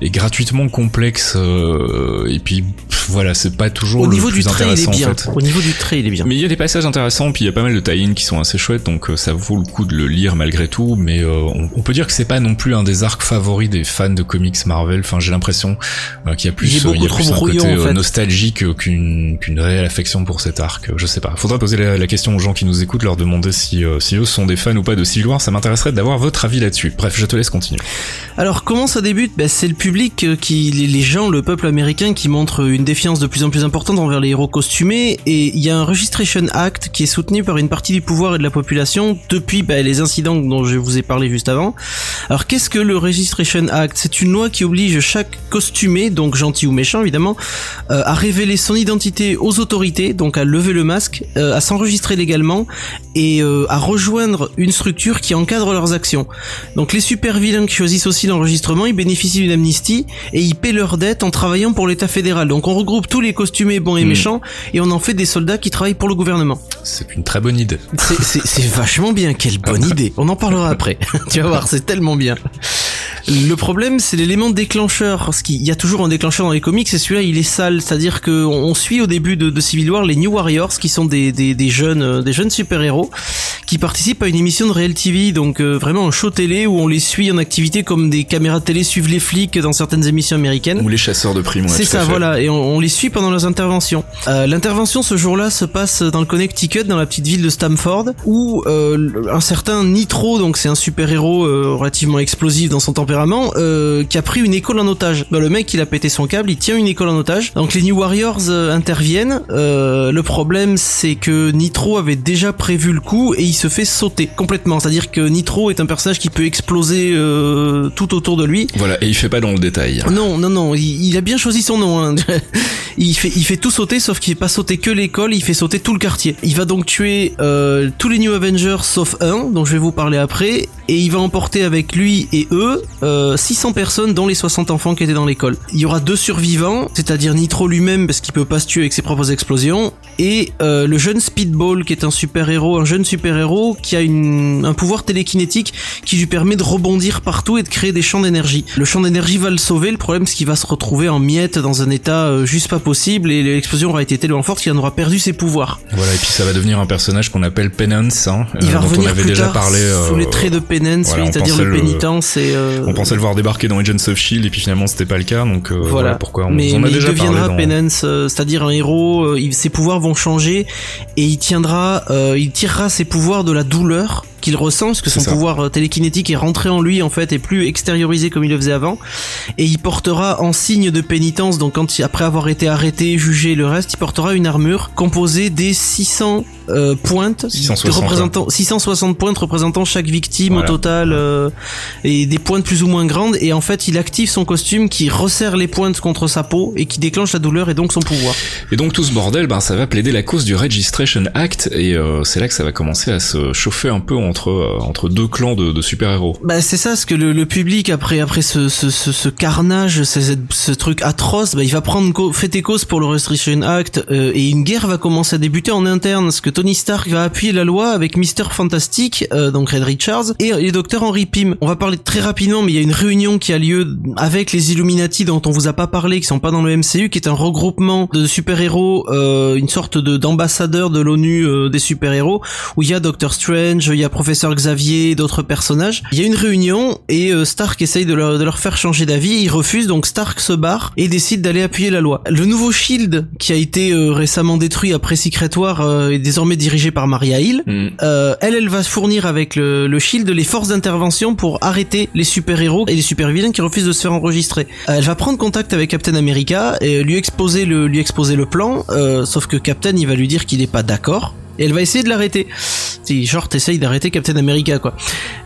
et gratuitement complexe. euh, et puis pff, voilà, c'est pas toujours Au le niveau plus du trait il est intéressant bien. en fait. Au niveau du trait il est bien. Mais il y a des passages intéressants, puis il y a pas mal de tie qui sont assez chouettes, donc euh, ça vaut le coup de le lire malgré tout. Mais euh, on, on peut dire que c'est pas non plus un des arcs favoris des fans de comics Marvel. Enfin, j'ai l'impression euh, qu'il y a plus, Il y a plus un côté en fait. nostalgique qu'une qu'une réelle affection pour cet arc. Je sais pas. Faudra poser la, la question aux gens qui nous écoutent, leur demander si si eux sont des fans ou pas de Civil War. Ça m'intéresserait d'avoir votre avis là-dessus. Bref, je te laisse continuer. Alors comment ça débute? Ben, C'est le public euh, les, gens, le peuple américain qui montre une défiance de plus en plus importante envers les héros costumés et il y a un Registration Act qui est soutenu par une partie du pouvoir et de la population depuis ben, les incidents dont je vous ai parlé juste avant. Alors qu'est-ce que le Registration Act? C'est une loi qui oblige chaque costumé, donc gentil ou méchant évidemment, euh, à révéler son identité aux autorités, donc à lever le masque, euh, à s'enregistrer légalement et euh, à rejoindre une structure qui encadre leurs actions. Donc les super vilains qui choisissent aussi l'enregistrement, ils bénéficient d'une amnistie et ils paient leurs dettes en travaillant pour l'État fédéral. Donc on regroupe tous les costumés bons et Hmm. méchants et on en fait des soldats qui travaillent pour le gouvernement. C'est une très bonne idée. C'est- vachement bien, quelle bonne idée. On en parlera après. tu vas voir, c'est tellement bien. Le problème, c'est l'élément déclencheur. Parce qu'il y a toujours un déclencheur dans les comics, et celui-là, il est sale. C'est-à-dire que on on suit au début de, de Civil War les New Warriors, qui sont des, des, des jeunes, euh, des jeunes super-héros, qui participent à une émission de Real TV, donc euh, vraiment un show télé où on les suit en activité comme des caméras de télé suivent les flics dans certaines émissions américaines. Ou les chasseurs de primes. ouais, C'est ça, voilà, et on, on les suit pendant leurs interventions. Euh, L'intervention ce jour-là se passe dans le Connecticut, dans la petite ville de Stamford, où euh, un certain Nitro, donc c'est un super-héros relativement explosif dans son tempérament, euh, qui a pris une école en otage. Bah, le mec, il a pété son câble, il tient une école en otage. Donc les New Warriors euh, interviennent. Euh, le problème, c'est que Nitro avait déjà prévu le coup et il se fait sauter complètement. C'est-à-dire que Nitro est un personnage qui peut exploser tout autour de lui. Voilà, et il fait pas dans le détail. Non, non, non, il, il a bien choisi son nom. hein. il fait, il fait tout sauter, sauf qu'il fait pas sauter que l'école, il fait sauter tout le quartier. Il va donc tuer tous les New Avengers sauf un, dont je vais vous parler après, et il va emporter avec lui et eux euh, 600 personnes, dont les 60 enfants qui étaient dans l'école. Il y aura deux survivants, c'est-à-dire Nitro lui-même parce qu'il peut pas se tuer avec ses propres explosions, et euh, le jeune Speedball qui est un super-héros, un jeune super-héros qui a une, un pouvoir télékinétique qui lui permet de rebondir partout et de créer des champs d'énergie. Le champ d'énergie va le sauver, le problème c'est qu'il va se retrouver en miettes dans un état euh, juste pas possible et l'explosion aura été tellement forte qu'il en aura perdu ses pouvoirs. Voilà, et puis ça va devenir un personnage qu'on appelle Penance, hein, Il euh, va dont on revenir avait plus déjà tard parlé. sous euh, les traits de Penance, voilà, oui, on c'est-à-dire le le- pénitence et... euh, On pensait le voir débarquer dans Agents of Shield et puis finalement c'était pas le cas donc euh, voilà, voilà. pourquoi on, mais, on a mais il déjà deviendra parlé dans... Penance, euh, c'est-à-dire un héros. euh, il- ses pouvoirs vont changer et il tiendra, il tirera ses pouvoirs de la douleur qu'il ressent, parce que son pouvoir euh, télékinétique est rentré en lui en fait et plus extériorisé comme il le faisait avant. Et il portera en signe de pénitence, donc quand après avoir été arrêté, jugé, le reste, il portera une armure composée des 600 euh, pointes, 660, de représentant 660 pointes représentant chaque victime Voilà. au total euh, et des pointes plus ou moins grandes. Et en fait, il active son costume qui resserre les pointes contre sa peau et qui déclenche la douleur et donc son pouvoir. Et donc tout ce bordel, ben ça va plaider la cause du Registration Act et euh, c'est là que ça va commencer à se chauffer un peu entre euh, entre deux clans de, super-héros. Bah c'est ça, ce que le, le public après après ce ce, ce, ce carnage, ce, ce, truc atroce, bah il va prendre fait et cause pour le Restriction Act euh, et une guerre va commencer à débuter en interne, parce que Tony Stark va appuyer la loi avec Mister Fantastic, euh, donc Red Richards et les docteurs Henry Pym. On va parler très rapidement, mais il y a une réunion qui a lieu avec les Illuminati dont on vous a pas parlé, qui sont pas dans le MCU, qui est un regroupement de super-héros, euh, une sorte de d'ambassadeur de l'ONU euh, des super-héros, où il y a Doctor Strange, il y a Professeur Xavier, d'autres personnages. Il y a une réunion et euh, Stark essaye de leur, de leur faire changer d'avis, ils refusent, donc Stark se barre et décide d'aller appuyer la loi. Le nouveau Shield, qui a été euh, récemment détruit après Secret War, euh, est désormais dirigé par Maria Hill. Mm. Euh, elle, elle va fournir avec le, le Shield les forces d'intervention pour arrêter les super-héros et les super-vilains qui refusent de se faire enregistrer. Elle va prendre contact avec Captain America et lui exposer le, lui exposer le plan, sauf que Captain, il va lui dire qu'il est pas d'accord. Et elle va essayer de l'arrêter. C'est genre t'essayes d'arrêter Captain America quoi.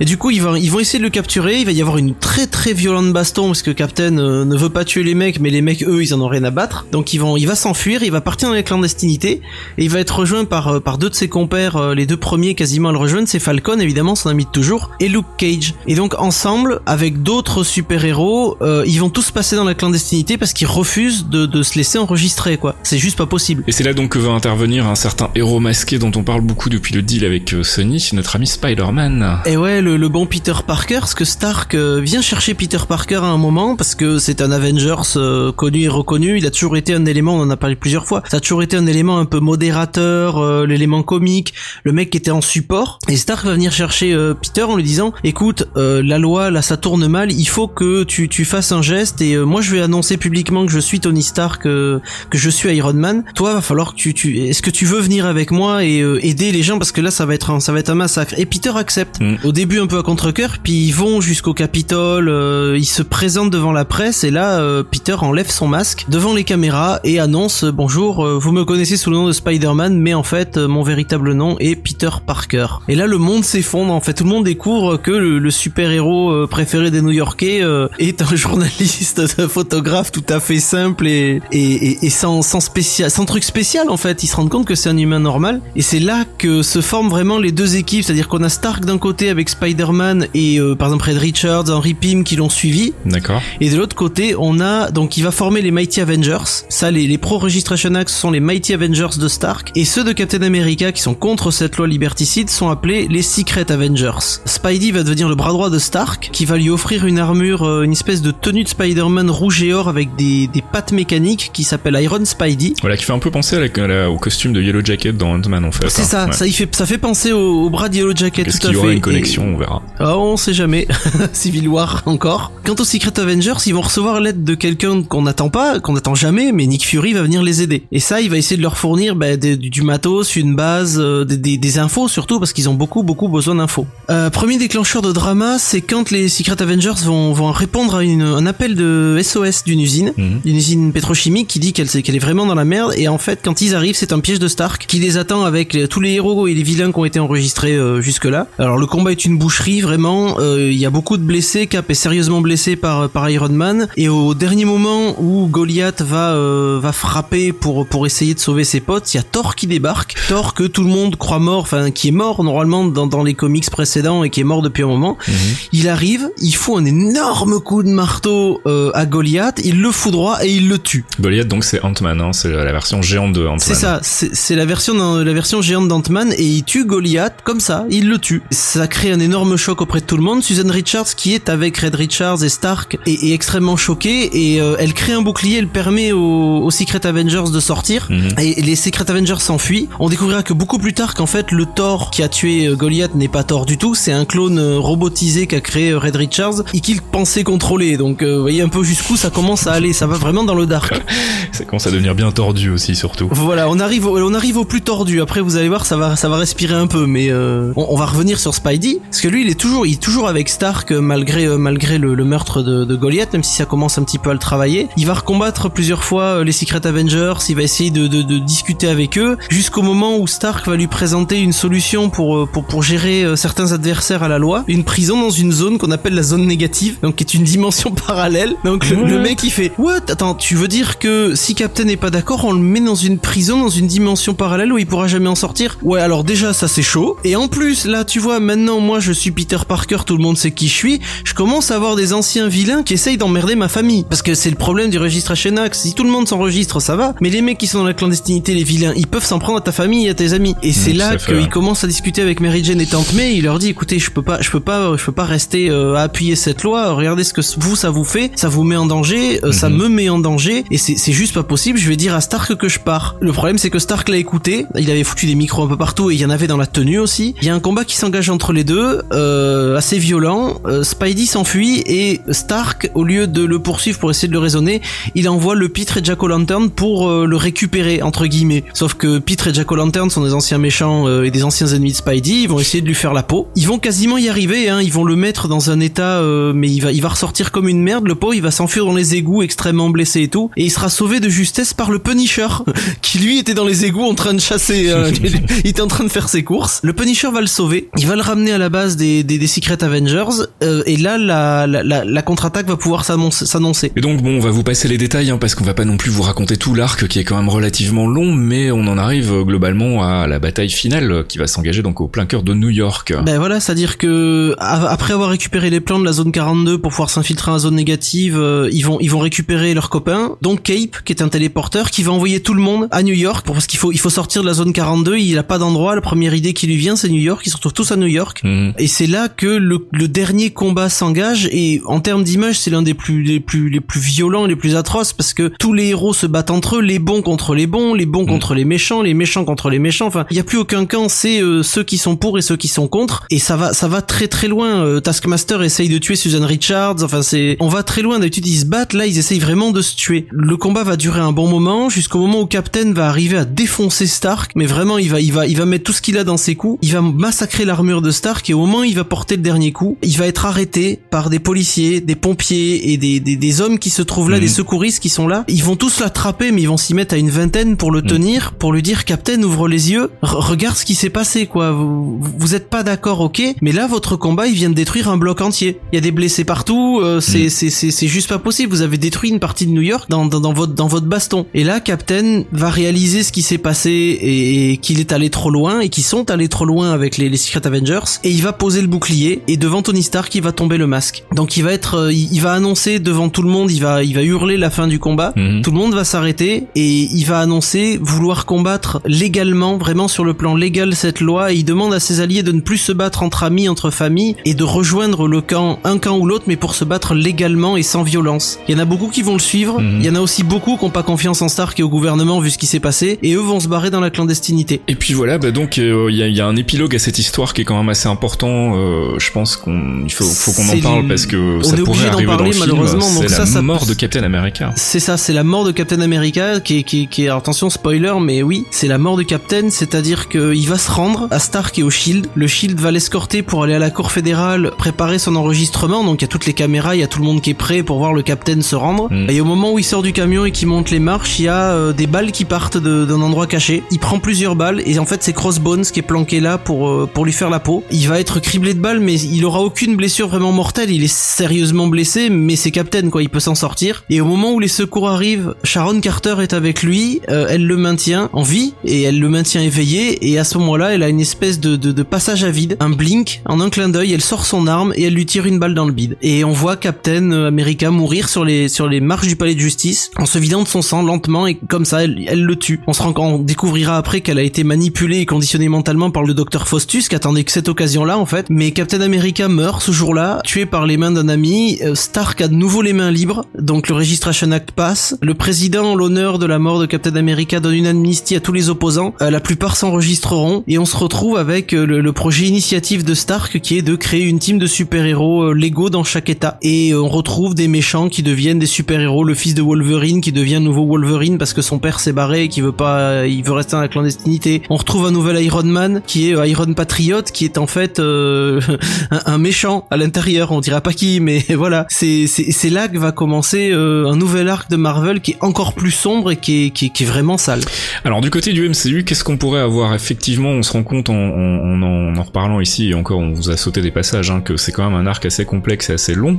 Et du coup ils vont ils vont essayer de le capturer. Il va y avoir une très très violente baston parce que Captain euh, ne veut pas tuer les mecs, mais les mecs eux ils en ont rien à battre. Donc ils vont il va s'enfuir, il va partir dans la clandestinité et il va être rejoint par euh, par deux de ses compères, euh, les deux premiers quasiment à le rejoindre, c'est Falcon évidemment son ami de toujours et Luke Cage. Et donc ensemble avec d'autres super héros, ils vont tous passer dans la clandestinité parce qu'ils refusent de, de se laisser enregistrer quoi. C'est juste pas possible. Et c'est là donc que va intervenir un certain héros masqué dont on parle beaucoup depuis le deal avec euh, Sony, notre ami Spider-Man. Et ouais, le, le bon Peter Parker, parce que Stark euh, vient chercher Peter Parker à un moment, parce que c'est un Avengers euh, connu et reconnu, il a toujours été un élément, on en a parlé plusieurs fois, ça a toujours été un élément un peu modérateur, l'élément comique, le mec qui était en support, et Stark va venir chercher Peter en lui disant, écoute, la loi, là ça tourne mal, il faut que tu, tu fasses un geste, et moi je vais annoncer publiquement que je suis Tony Stark, euh, que je suis Iron Man, toi va falloir que tu, tu est-ce que tu veux venir avec moi et euh, aider les gens, parce que là ça va être un, ça va être un massacre, et Peter accepte. Mm. Au début un peu à contre-cœur, puis ils vont jusqu'au Capitole, euh, ils se présentent devant la presse et là euh, Peter enlève son masque devant les caméras et annonce euh, bonjour, euh, vous me connaissez sous le nom de Spider-Man, mais en fait euh, mon véritable nom est Peter Parker. Et là le monde s'effondre, en fait tout le monde découvre que le, le super-héros préféré des New-Yorkais euh, est un journaliste, un photographe tout à fait simple et, et, et, et sans, sans spécial, sans truc spécial en fait. Ils se rendent compte que c'est un humain normal et c'est là que se forment vraiment les deux équipes, c'est-à-dire qu'on a Stark d'un côté avec Spider-Man et euh, par exemple Red Richards, Henry Pym qui l'ont suivi, D'accord. et de l'autre côté on a donc il va former les Mighty Avengers. Ça les, les Pro Registration Acts sont les Mighty Avengers de Stark et ceux de Captain America qui sont contre cette loi liberticide sont appelés les Secret Avengers. Spidey va devenir le bras droit de Stark qui va lui offrir une armure, euh, une espèce de tenue de Spider-Man rouge et or avec des, des pattes mécaniques qui s'appelle Iron Spidey. Voilà, qui fait un peu penser à la- à la- au costume de Yellow Jacket dans Ant-Man en fait. C'est hein. ça, Ouais. ça, il fait, ça fait penser au, au bras de Yellow Jacket, tout à y fait. une Et- connexion On verra. Ah, on sait jamais. Civil War encore. Quant aux Secret Avengers, ils vont recevoir l'aide de quelqu'un qu'on n'attend pas, qu'on n'attend jamais, mais Nick Fury va venir les aider. Et ça, il va essayer de leur fournir bah, des- du matos, une base, euh, des, des- des infos surtout, parce qu'ils ont beaucoup, beaucoup besoin d'infos. Euh, premier déclencheur de drama, c'est quand les Secret Avengers vont, vont répondre à une- un appel de SOS d'une usine, Mhm. d'une usine pétrochimique qui dit qu'elle est vraiment dans la merde. Et en fait, quand ils arrivent, c'est un piège de Stark qui les attend avec les- tous les héros et les vilains qui ont été enregistrés euh, jusque-là. Alors le combat est une boucherie, vraiment. euh, Il y a beaucoup de blessés. Cap est sérieusement blessé par par Iron Man. Et au dernier moment où Goliath va euh, va frapper pour pour essayer de sauver ses potes, il y a Thor qui débarque. Thor que tout le monde croit mort, enfin qui est mort normalement dans dans les comics précédents et qui est mort depuis un moment. Mhm. Il arrive, il fout un énorme coup de marteau euh, à Goliath, il le fout droit et il le tue. Goliath, donc c'est Ant-Man, hein, c'est la version géante de Ant-Man. C'est ça, c'est la version la version géante d'Ant-Man et il tue Goliath comme ça, il le tue. Ça crée un énorme choc auprès de tout le monde. Susan Richards qui est avec Red Richards et Stark est, est extrêmement choquée et euh, elle crée un bouclier, elle permet aux, aux Secret Avengers de sortir Mhm. et les Secret Avengers s'enfuient. On découvrira que beaucoup plus tard qu'en fait le Thor qui a tué euh, Goliath n'est pas Thor du tout, c'est un clone euh, robotisé qu'a créé Red Richards et qu'il pensait contrôler. Donc euh, vous voyez un peu jusqu'où ça commence à aller, ça va vraiment dans le dark. Ça commence à devenir bien tordu aussi, surtout. Voilà, on arrive, au, on arrive au plus tordu. Après, vous allez voir, ça va, ça va respirer un peu, mais euh, on, on va revenir sur Spidey parce que lui, il est toujours, il est toujours avec Stark euh, malgré, euh, malgré le, le meurtre de, de Goliath, même si ça commence un petit peu à le travailler. Il va recombattre plusieurs fois les Secret Avengers. Il va essayer de, de, de discuter avec eux jusqu'au moment où Stark va lui présenter une solution pour, pour, pour gérer certains adversaires à la loi. Une prison dans une zone qu'on appelle la zone négative, donc qui est une dimension parallèle. Donc le, le mec il fait What? Attends, tu veux dire que si Captain n'est pas d'accord, on le met dans une prison, dans une dimension parallèle où il pourra jamais en sortir Ouais, alors déjà ça c'est chaud. Et en plus là, tu vois, maintenant moi je suis Peter Parker, tout le monde sait qui je suis. Je commence à avoir des anciens vilains qui essayent d'emmerder ma famille. Parce que c'est le problème du registre HNX. Si tout le monde s'enregistre, ça va. Mais les mecs qui sont dans la clandestinité, les vilains, ils peuvent s'en prendre à ta famille et à tes amis. Et c'est Mmh, là qu'il commence à discuter avec Mary Jane et Tante May. Il leur dit, écoutez, je peux pas, je peux pas, je peux pas rester euh, à appuyer cette loi. Regardez ce que vous ça vous fait. Ça vous met en danger. euh, Ça Mhm. me met en danger. Et c'est c'est juste pas possible. Je vais dire à Stark que je pars. Le problème c'est que Stark l'a écouté. Il avait foutu des micros un peu partout et il y en avait dans la tenue aussi. Il y a un combat qui s'engage entre les deux, euh, assez violent. Euh, Spidey s'enfuit et Stark, au lieu de le poursuivre pour essayer de le raisonner, il envoie le Pitre et Jack O'Lantern pour euh, le récupérer entre guillemets. Sauf que Pitre et Jack O'Lantern sont des anciens méchants euh, et des anciens ennemis de Spidey. Ils vont essayer de lui faire la peau. Ils vont quasiment y arriver. Hein. Ils vont le mettre dans un état, euh, mais il va, il va ressortir comme une merde. Le pauvre, il va s'enfuir dans les égouts, extrêmement blessé et tout. Et il sera sauvé de justesse par le Punisher, qui lui était dans les égouts en train de chasser. Euh, il était en train de faire ses courses. Le Punisher va le sauver. Il va le ramener à la base des, des, des Secret Avengers. euh, et là, la, la, la, la contre-attaque va pouvoir s'annoncer-. Et donc bon, on va vous passer les détails hein, parce qu'on va pas non plus vous raconter tout l'arc qui est quand même relativement long, mais on en arrive euh, globalement à la bataille finale euh, qui va s'engager donc au plein cœur de New York. Ben voilà, c'est-à-dire que après avoir récupéré les plans de la zone 42 pour pouvoir s'infiltrer dans la zone négative, euh, ils vont ils vont récupérer leurs copains, donc Cape qui est un téléporteur qui va envoyer tout le monde à New York pour parce qu'il faut il faut sortir de la zone 42, il a pas d'endroit, la première idée qui lui vient c'est New York, ils se retrouvent tous à New York. Mhm. Et c'est là que le, le dernier combat s'engage et en termes d'image c'est l'un des plus les plus les plus violents, les plus atroces parce que tous les héros se battent entre eux, les bons contre les bons, les bons contre les méchants, les méchants contre les méchants. Enfin, il y a plus aucun camp, c'est euh, ceux qui sont pour et ceux qui sont contre. Et ça va ça va très très loin. Euh, Taskmaster essaye de tuer Susan Richards. Enfin c'est on va très loin. D'habitude ils se battent, là ils essayent vraiment de se tuer. Le combat va durer un bon moment jusqu'au moment où Captain va arriver à défoncer Stark. Mais vraiment il va il va il va mettre tout ce qu'il a dans ses coups. Il va massacrer l'armure de Stark et au moment où il va porter le dernier coup, il va être arrêté par des policiers, des pompiers et des, des, des hommes qui se trouvent là, Mhm. des secouristes qui sont là. Ils vont tous l'attraper mais ils vont s'y mettre à une vingtaine pour le Mhm. tenir, pour lui dire Captain ouvre les yeux, regarde ce qui s'est passé quoi. Vous, vous êtes pas d'accord ok, mais là votre combat il vient de détruire un bloc entier. Il y a des blessés partout, euh, c'est Mhm. c'est c'est c'est juste pas possible. Vous avez détruit une partie de New York dans dans, dans votre dans votre baston. Et là Captain va réaliser ce qui s'est passé et, et qu'il est allé trop loin et qu'ils sont allés trop loin avec les, les Secret Avengers et il va poser le bouclier et devant Tony Stark il va tomber le masque. Donc il va être euh, il, il va annoncer devant tout le monde, il va il va hurler la fin du combat. Mhm. Tout le monde va s'arrêter et il va annoncer vouloir combattre légalement, vraiment sur le plan légal cette loi et il demande à ses alliés de ne plus se battre entre amis, entre familles et de rejoindre le camp, un camp ou l'autre mais pour se battre légalement et sans violence. Il y en a beaucoup qui vont le suivre, Mhm. il y en a aussi beaucoup qui n'ont pas confiance en Stark et au gouvernement vu ce qui s'est passé et eux vont se barrer dans la clandestinité. Et puis voilà, bah donc il y, a, y, a, un épilogue à cette histoire qui est quand même assez important. Euh, je pense qu'on faut, faut qu'on en parle parce que ça pourrait arriver parler, dans le malheureusement. C'est la ça, mort de Captain America. C'est ça, c'est la mort de Captain America qui est, qui, qui est attention spoiler, mais oui, c'est la mort de Captain, c'est-à-dire qu'il va se rendre à Stark et au Shield. Le Shield va l'escorter pour aller à la cour fédérale, préparer son enregistrement. Donc il y a toutes les caméras, il y a tout le monde qui est prêt pour voir le Captain se rendre. Mm. Et au moment où il sort du camion et qu'il monte les marches, il y a euh, des balles qui partent d'un endroit caché. Il prend plusieurs balles et en fait c'est Crossbones qui est planqué là pour euh, pour lui faire la peau. Il va être criblé de balles, mais il aura aucune blessure vraiment mortelle. Il est sérieusement blessé, mais c'est Captain quoi. Il peut s'en sortir. Et au moment où les secours arrivent, Sharon Carter est avec lui. Euh, elle le maintient en vie et elle le maintient éveillé. Et à ce moment-là, elle a une espèce de, de, de passage à vide, un blink, en un clin d'œil. Elle sort son arme et elle lui tire une balle dans le bide. Et on voit Captain America mourir sur les sur les marches du palais de justice en se vidant de son sang lentement et comme ça, elle, elle le tue. On se rend, on découvrira après qu'elle a été manipulée et conditionnée mentalement par le docteur Faustus qui attendait que cette occasion-là en fait. Mais Captain America meurt ce jour-là, tué par les mains d'un ami. Euh, Stark a de nouveau les mains libres, donc le Registration Act passe. Le président, en l'honneur de la mort de Captain America, donne une amnistie à tous les opposants. Euh, la plupart s'enregistreront et on se retrouve avec euh, le, projet initiative de Stark qui est de créer une team de super-héros légaux dans chaque état. Et on retrouve des méchants qui deviennent des super-héros. Le fils de Wolverine qui devient nouveau Wolverine parce que son père s'est barré et qui veut pas, il veut rester dans la clandestinité. On retrouve un nouvel Iron Man qui est Iron Patriot qui est en fait euh, un, méchant à l'intérieur. On dira pas qui, mais voilà. C'est c'est là que va commencer euh, un nouvel arc de Marvel qui est encore plus sombre et qui est, qui, est vraiment sale. Alors du côté du MCU, qu'est-ce qu'on pourrait avoir? Effectivement, on se rend compte en, en, en, en reparlant ici et encore, on vous a sauté des passages, hein, que c'est quand même un arc assez complexe et assez long.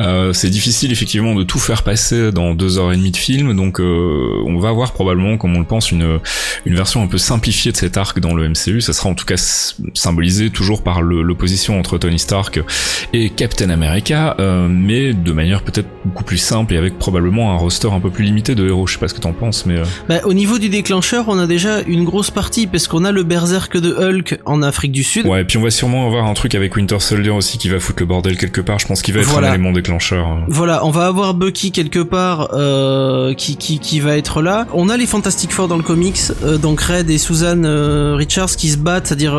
Euh, c'est difficile effectivement de tout faire passer dans deux heures et demie de film, donc euh, on va avoir probablement, comme on le pense, une une version un peu simplifiée de cet arc dans le MCU. Ça sera en tout cas symbolisé toujours par l'opposition entre Tony Stark et Captain America, euh, mais de manière peut-être beaucoup plus simple et avec probablement un roster un peu plus limité de héros. Je sais pas ce que t'en penses, mais... Euh. Bah, au niveau du déclencheur, on a déjà une grosse partie, parce qu'on a le berserk de Hulk en Afrique du Sud. Ouais, et puis on va sûrement avoir un truc avec Winter Soldier aussi qui va foutre le bordel quelque part. Je pense qu'il va être un élément déclencheur. Voilà, on va avoir Bucky quelque part euh, qui, qui, qui va être là. On a les Fantastic Four dans le comics, donc Red et Susan Richards qui se battent, c'est-à-dire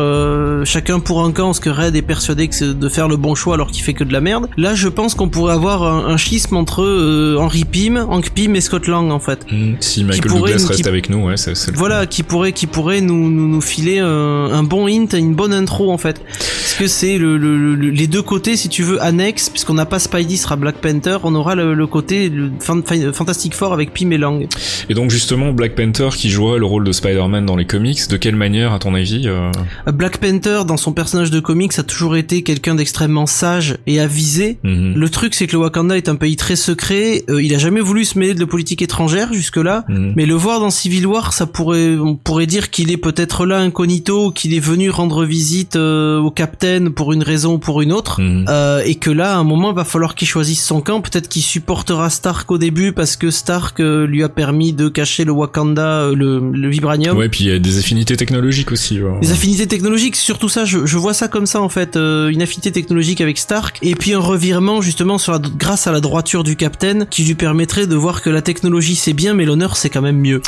chacun pour un camp, parce que Red est persuadé que c'est de faire le bon choix alors qu'il fait que de la merde. Là, je pense qu'on pourrait avoir un, schisme entre euh, Henry Pym, Hank Pym et Scott Lang en fait. Hmm. si Michael Douglas reste avec nous, ouais, c'est Voilà, qui pourrait, qui pourrait nous, nous, nous filer un, bon hint, une bonne intro en fait. Parce que c'est le, le, les deux côtés, si tu veux, annexes, puisqu'on n'a pas Spidey sera Black Panther, on aura le, côté Fantastic Four avec Pym et Lang. Et donc justement, Black Panther qui jouerait le rôle de Spider-Man dans les comics, de quelle manière à ton avis euh Black Panther dans son personnage de comics a toujours été quelqu'un d'extrêmement sage et avisé. Mhm. Le truc c'est que le Wakanda est un pays très secret, euh, il a jamais voulu se mêler de la politique étrangère jusque-là, mhm. mais le voir dans Civil War, ça pourrait on pourrait dire qu'il est peut-être là incognito, qu'il est venu rendre visite euh, au Captain pour une raison ou pour une autre mhm. euh, et que là à un moment il va falloir qu'il choisisse son camp, peut-être qu'il supportera Stark au début parce que Stark lui a permis de cacher le Wakanda le, le vibranium. Ouais, puis il y a des affinités technologiques aussi. Des affinités technologiques, surtout ça je, je vois ça comme ça en fait, euh, une affinité technologique avec Stark et puis un revirement justement sur la, grâce à la droiture du Captain qui lui permettrait de voir que la technologie c'est bien mais l'honneur c'est quand même mieux.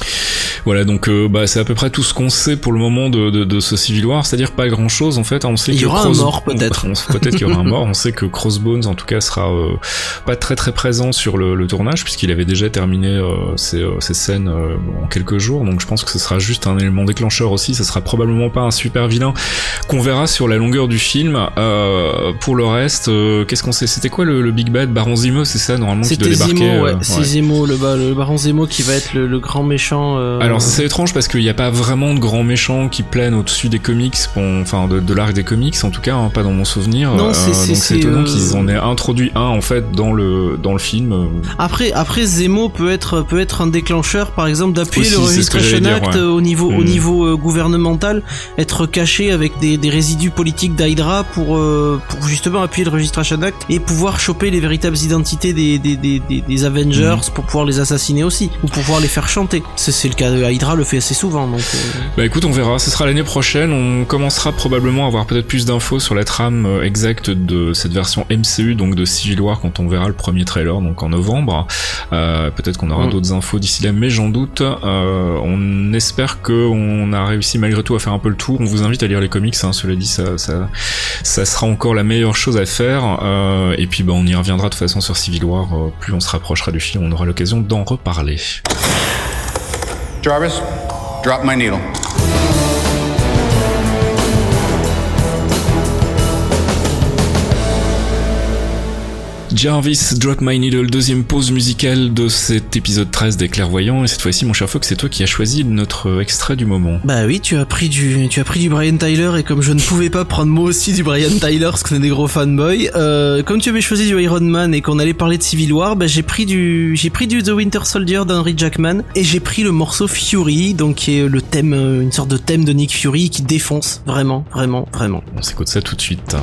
Voilà donc euh, bah c'est à peu près tout ce qu'on sait pour le moment de, de, de ce Civil War, c'est-à-dire pas grand chose en fait. On sait il y aura un mort peut-être. Peut-être qu'il y aura un mort. On sait que Crossbones en tout cas sera euh, pas très très présent sur le, le tournage puisqu'il avait déjà terminé ses, ses, scènes en quelques jours. Donc je pense que ce sera juste un élément déclencheur aussi. Ça sera probablement pas un super vilain qu'on verra sur la longueur du film. Euh, pour le reste, euh, qu'est-ce qu'on sait? C'était quoi le, Big Bad? Baron Zemo, c'est ça normalement qui doit débarquer Zemo, ouais. Euh, c'est Zemo, le, le, Baron Zemo qui va être le, grand méchant. Alors c'est étrange parce qu'il n'y a pas vraiment de grands méchants qui planent au-dessus des comics, enfin de, de l'arc des comics en tout cas, hein, pas dans mon souvenir. Non, c'est donc c'est étonnant qu'ils en aient introduit un en fait dans le dans le film. Après après Zemo peut être peut être un déclencheur par exemple d'appuyer le Registration Act au niveau au hmm. niveau gouvernemental, être caché avec des, des résidus politiques d'Hydra pour, euh, pour justement appuyer le Registration Act et pouvoir choper les véritables identités des, des, des, des Avengers mhm. pour pouvoir les assassiner aussi ou pour pouvoir les faire chanter. C'est le cas de Hydra le fait assez souvent. Donc, euh. Bah écoute, on verra. Ce sera l'année prochaine. On commencera probablement à avoir peut-être plus d'infos sur la trame euh, exacte de cette version MCU, donc de Civil War, quand on verra le premier trailer, donc en novembre. Euh, peut-être qu'on aura mm. d'autres infos d'ici là, mais j'en doute. Euh, on espère que on a réussi malgré tout à faire un peu le tour. On vous invite à lire les comics. Hein, cela dit, ça, ça, ça sera encore la meilleure chose à faire. Euh, et puis, bah, on y reviendra de toute façon sur Civil War. Euh, plus on se rapprochera du film, on aura l'occasion d'en reparler. Jarvis, drop my needle. Jarvis, Drop My Needle, deuxième pause musicale de cet épisode 13 des clairvoyants. Et cette fois-ci, mon cher Fox, c'est toi qui as choisi notre extrait du moment. Bah oui, tu as pris du, tu as pris du Brian Tyler et comme je ne pouvais pas prendre moi aussi du Brian Tyler parce qu'on est des gros fanboys, euh, comme tu avais choisi du Iron Man et qu'on allait parler de Civil War, bah j'ai pris du, j'ai pris du The Winter Soldier d'Henry Jackman et j'ai pris le morceau Fury, donc qui est le thème, euh, une sorte de thème de Nick Fury qui défonce vraiment, vraiment, vraiment. On s'écoute ça tout de suite.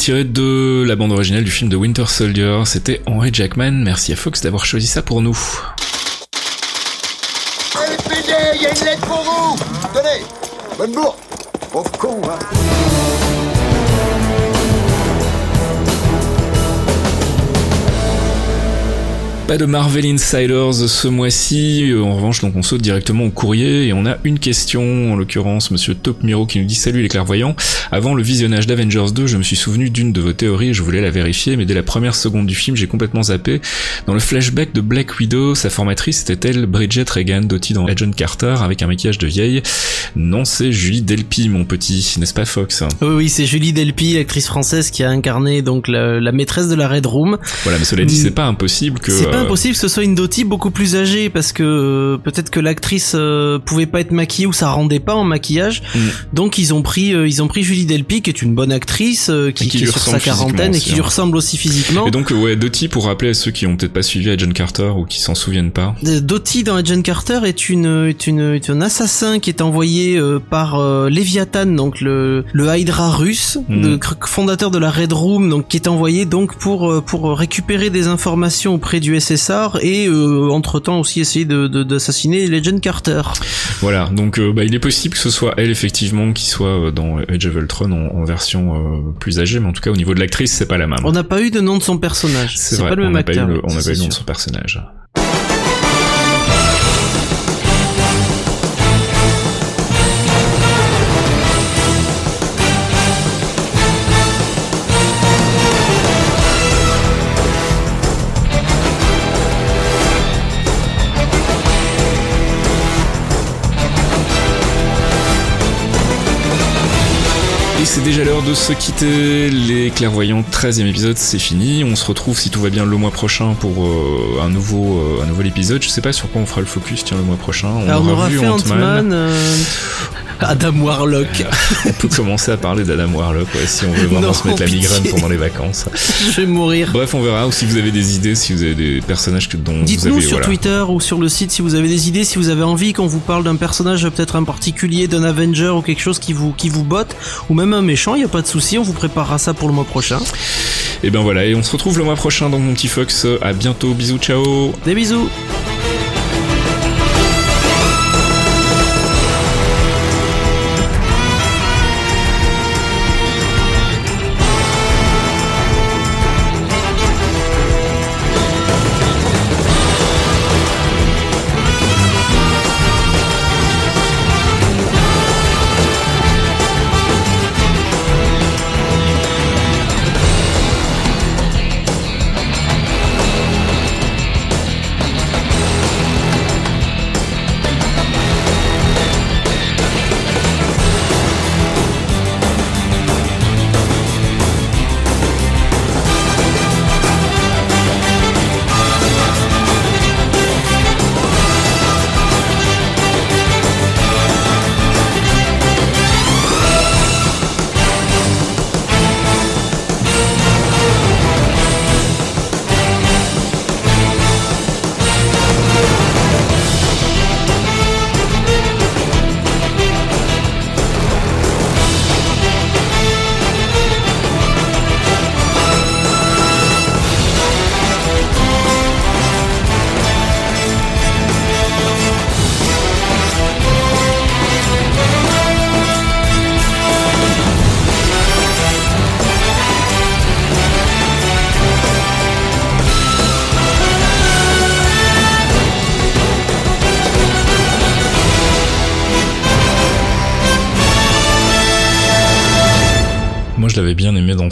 Tiré de la bande originale du film de Winter Soldier, c'était Henry Jackman. Merci à Fox d'avoir choisi ça pour nous. Il y a une lettre pour vous. Tenez. Bonne Pas de Marvel Insiders ce mois-ci. En revanche, donc on saute directement au courrier et on a une question, en l'occurrence Monsieur Top Miro qui nous dit Salut les clairvoyants. Avant le visionnage d'Avengers 2, je me suis souvenu d'une de vos théories et je voulais la vérifier, mais dès la première seconde du film, j'ai complètement zappé. Dans le flashback de Black Widow, sa formatrice était-elle Bridget Regan, dotie dans Agent Carter avec un maquillage de vieille? Non, c'est Julie Delpy, mon petit, n'est-ce pas Fox? Oui, oui, c'est Julie Delpy, l'actrice française qui a incarné donc la, la maîtresse de la Red Room. Voilà, mais cela dit, c'est pas impossible que C'est pas impossible que ce soit une Dottie beaucoup plus âgée parce que euh, peut-être que l'actrice euh, pouvait pas être maquillée ou ça rendait pas en maquillage. Mm. Donc ils ont pris euh, ils ont pris Julie Delpy qui est une bonne actrice euh, qui, qui qui est sur sa quarantaine et qui lui hein. ressemble aussi physiquement. Et donc, euh, ouais, Dottie, pour rappeler à ceux qui ont peut-être pas suivi Agent Carter ou qui s'en souviennent pas. Euh, Dottie dans Agent Carter est une est une est un assassin qui est envoyé euh, par euh, Leviathan donc le le Hydra russe Mhm. le fondateur de la Red Room donc qui est envoyé donc pour euh, pour récupérer des informations auprès du Et entre temps aussi essayer de de- d'assassiner l'Agent Carter. Voilà, donc euh, bah, il est possible que ce soit elle effectivement qui soit euh, dans Age of Ultron en, en version euh, plus âgée, mais en tout cas au niveau de l'actrice c'est pas la même. On n'a pas eu de nom de son personnage. C'est pas le on même n'a pas eu acteur. le, on n'a pas eu le nom de son personnage. Et c'est déjà l'heure de se quitter. Les clairvoyants 13e épisode, c'est fini. On se retrouve si tout va bien le mois prochain pour euh, un nouveau euh, un nouvel épisode. Je sais pas sur quoi on fera le focus tiens le mois prochain. On, Alors, on aura vu Ant-Man. euh, Adam Warlock. On peut commencer à parler d'Adam Warlock ouais, si on veut vraiment Non, se mettre la migraine pendant les vacances. Je vais mourir. Bref, on verra. Ou si vous avez des idées, si vous avez des personnages que, dont vous Dites-nous avez sur voilà. Twitter ou sur le site si vous avez des idées, si vous avez envie qu'on vous parle d'un personnage peut-être en particulier, d'un Avenger ou quelque chose qui vous qui vous botte, ou même un méchant, il y a pas de souci, on vous préparera ça pour le mois prochain. Et ben voilà. Et on se retrouve le mois prochain donc mon petit Fox. À bientôt. Bisous. Ciao. Des bisous.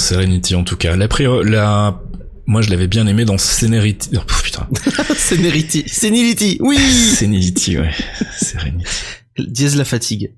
Serenity, en tout cas. La, la... Moi, je l'avais bien aimé dans Serenity. Oh, putain. Senility. Senility. Oui. Senility, ouais. Serenity. Dièse la fatigue.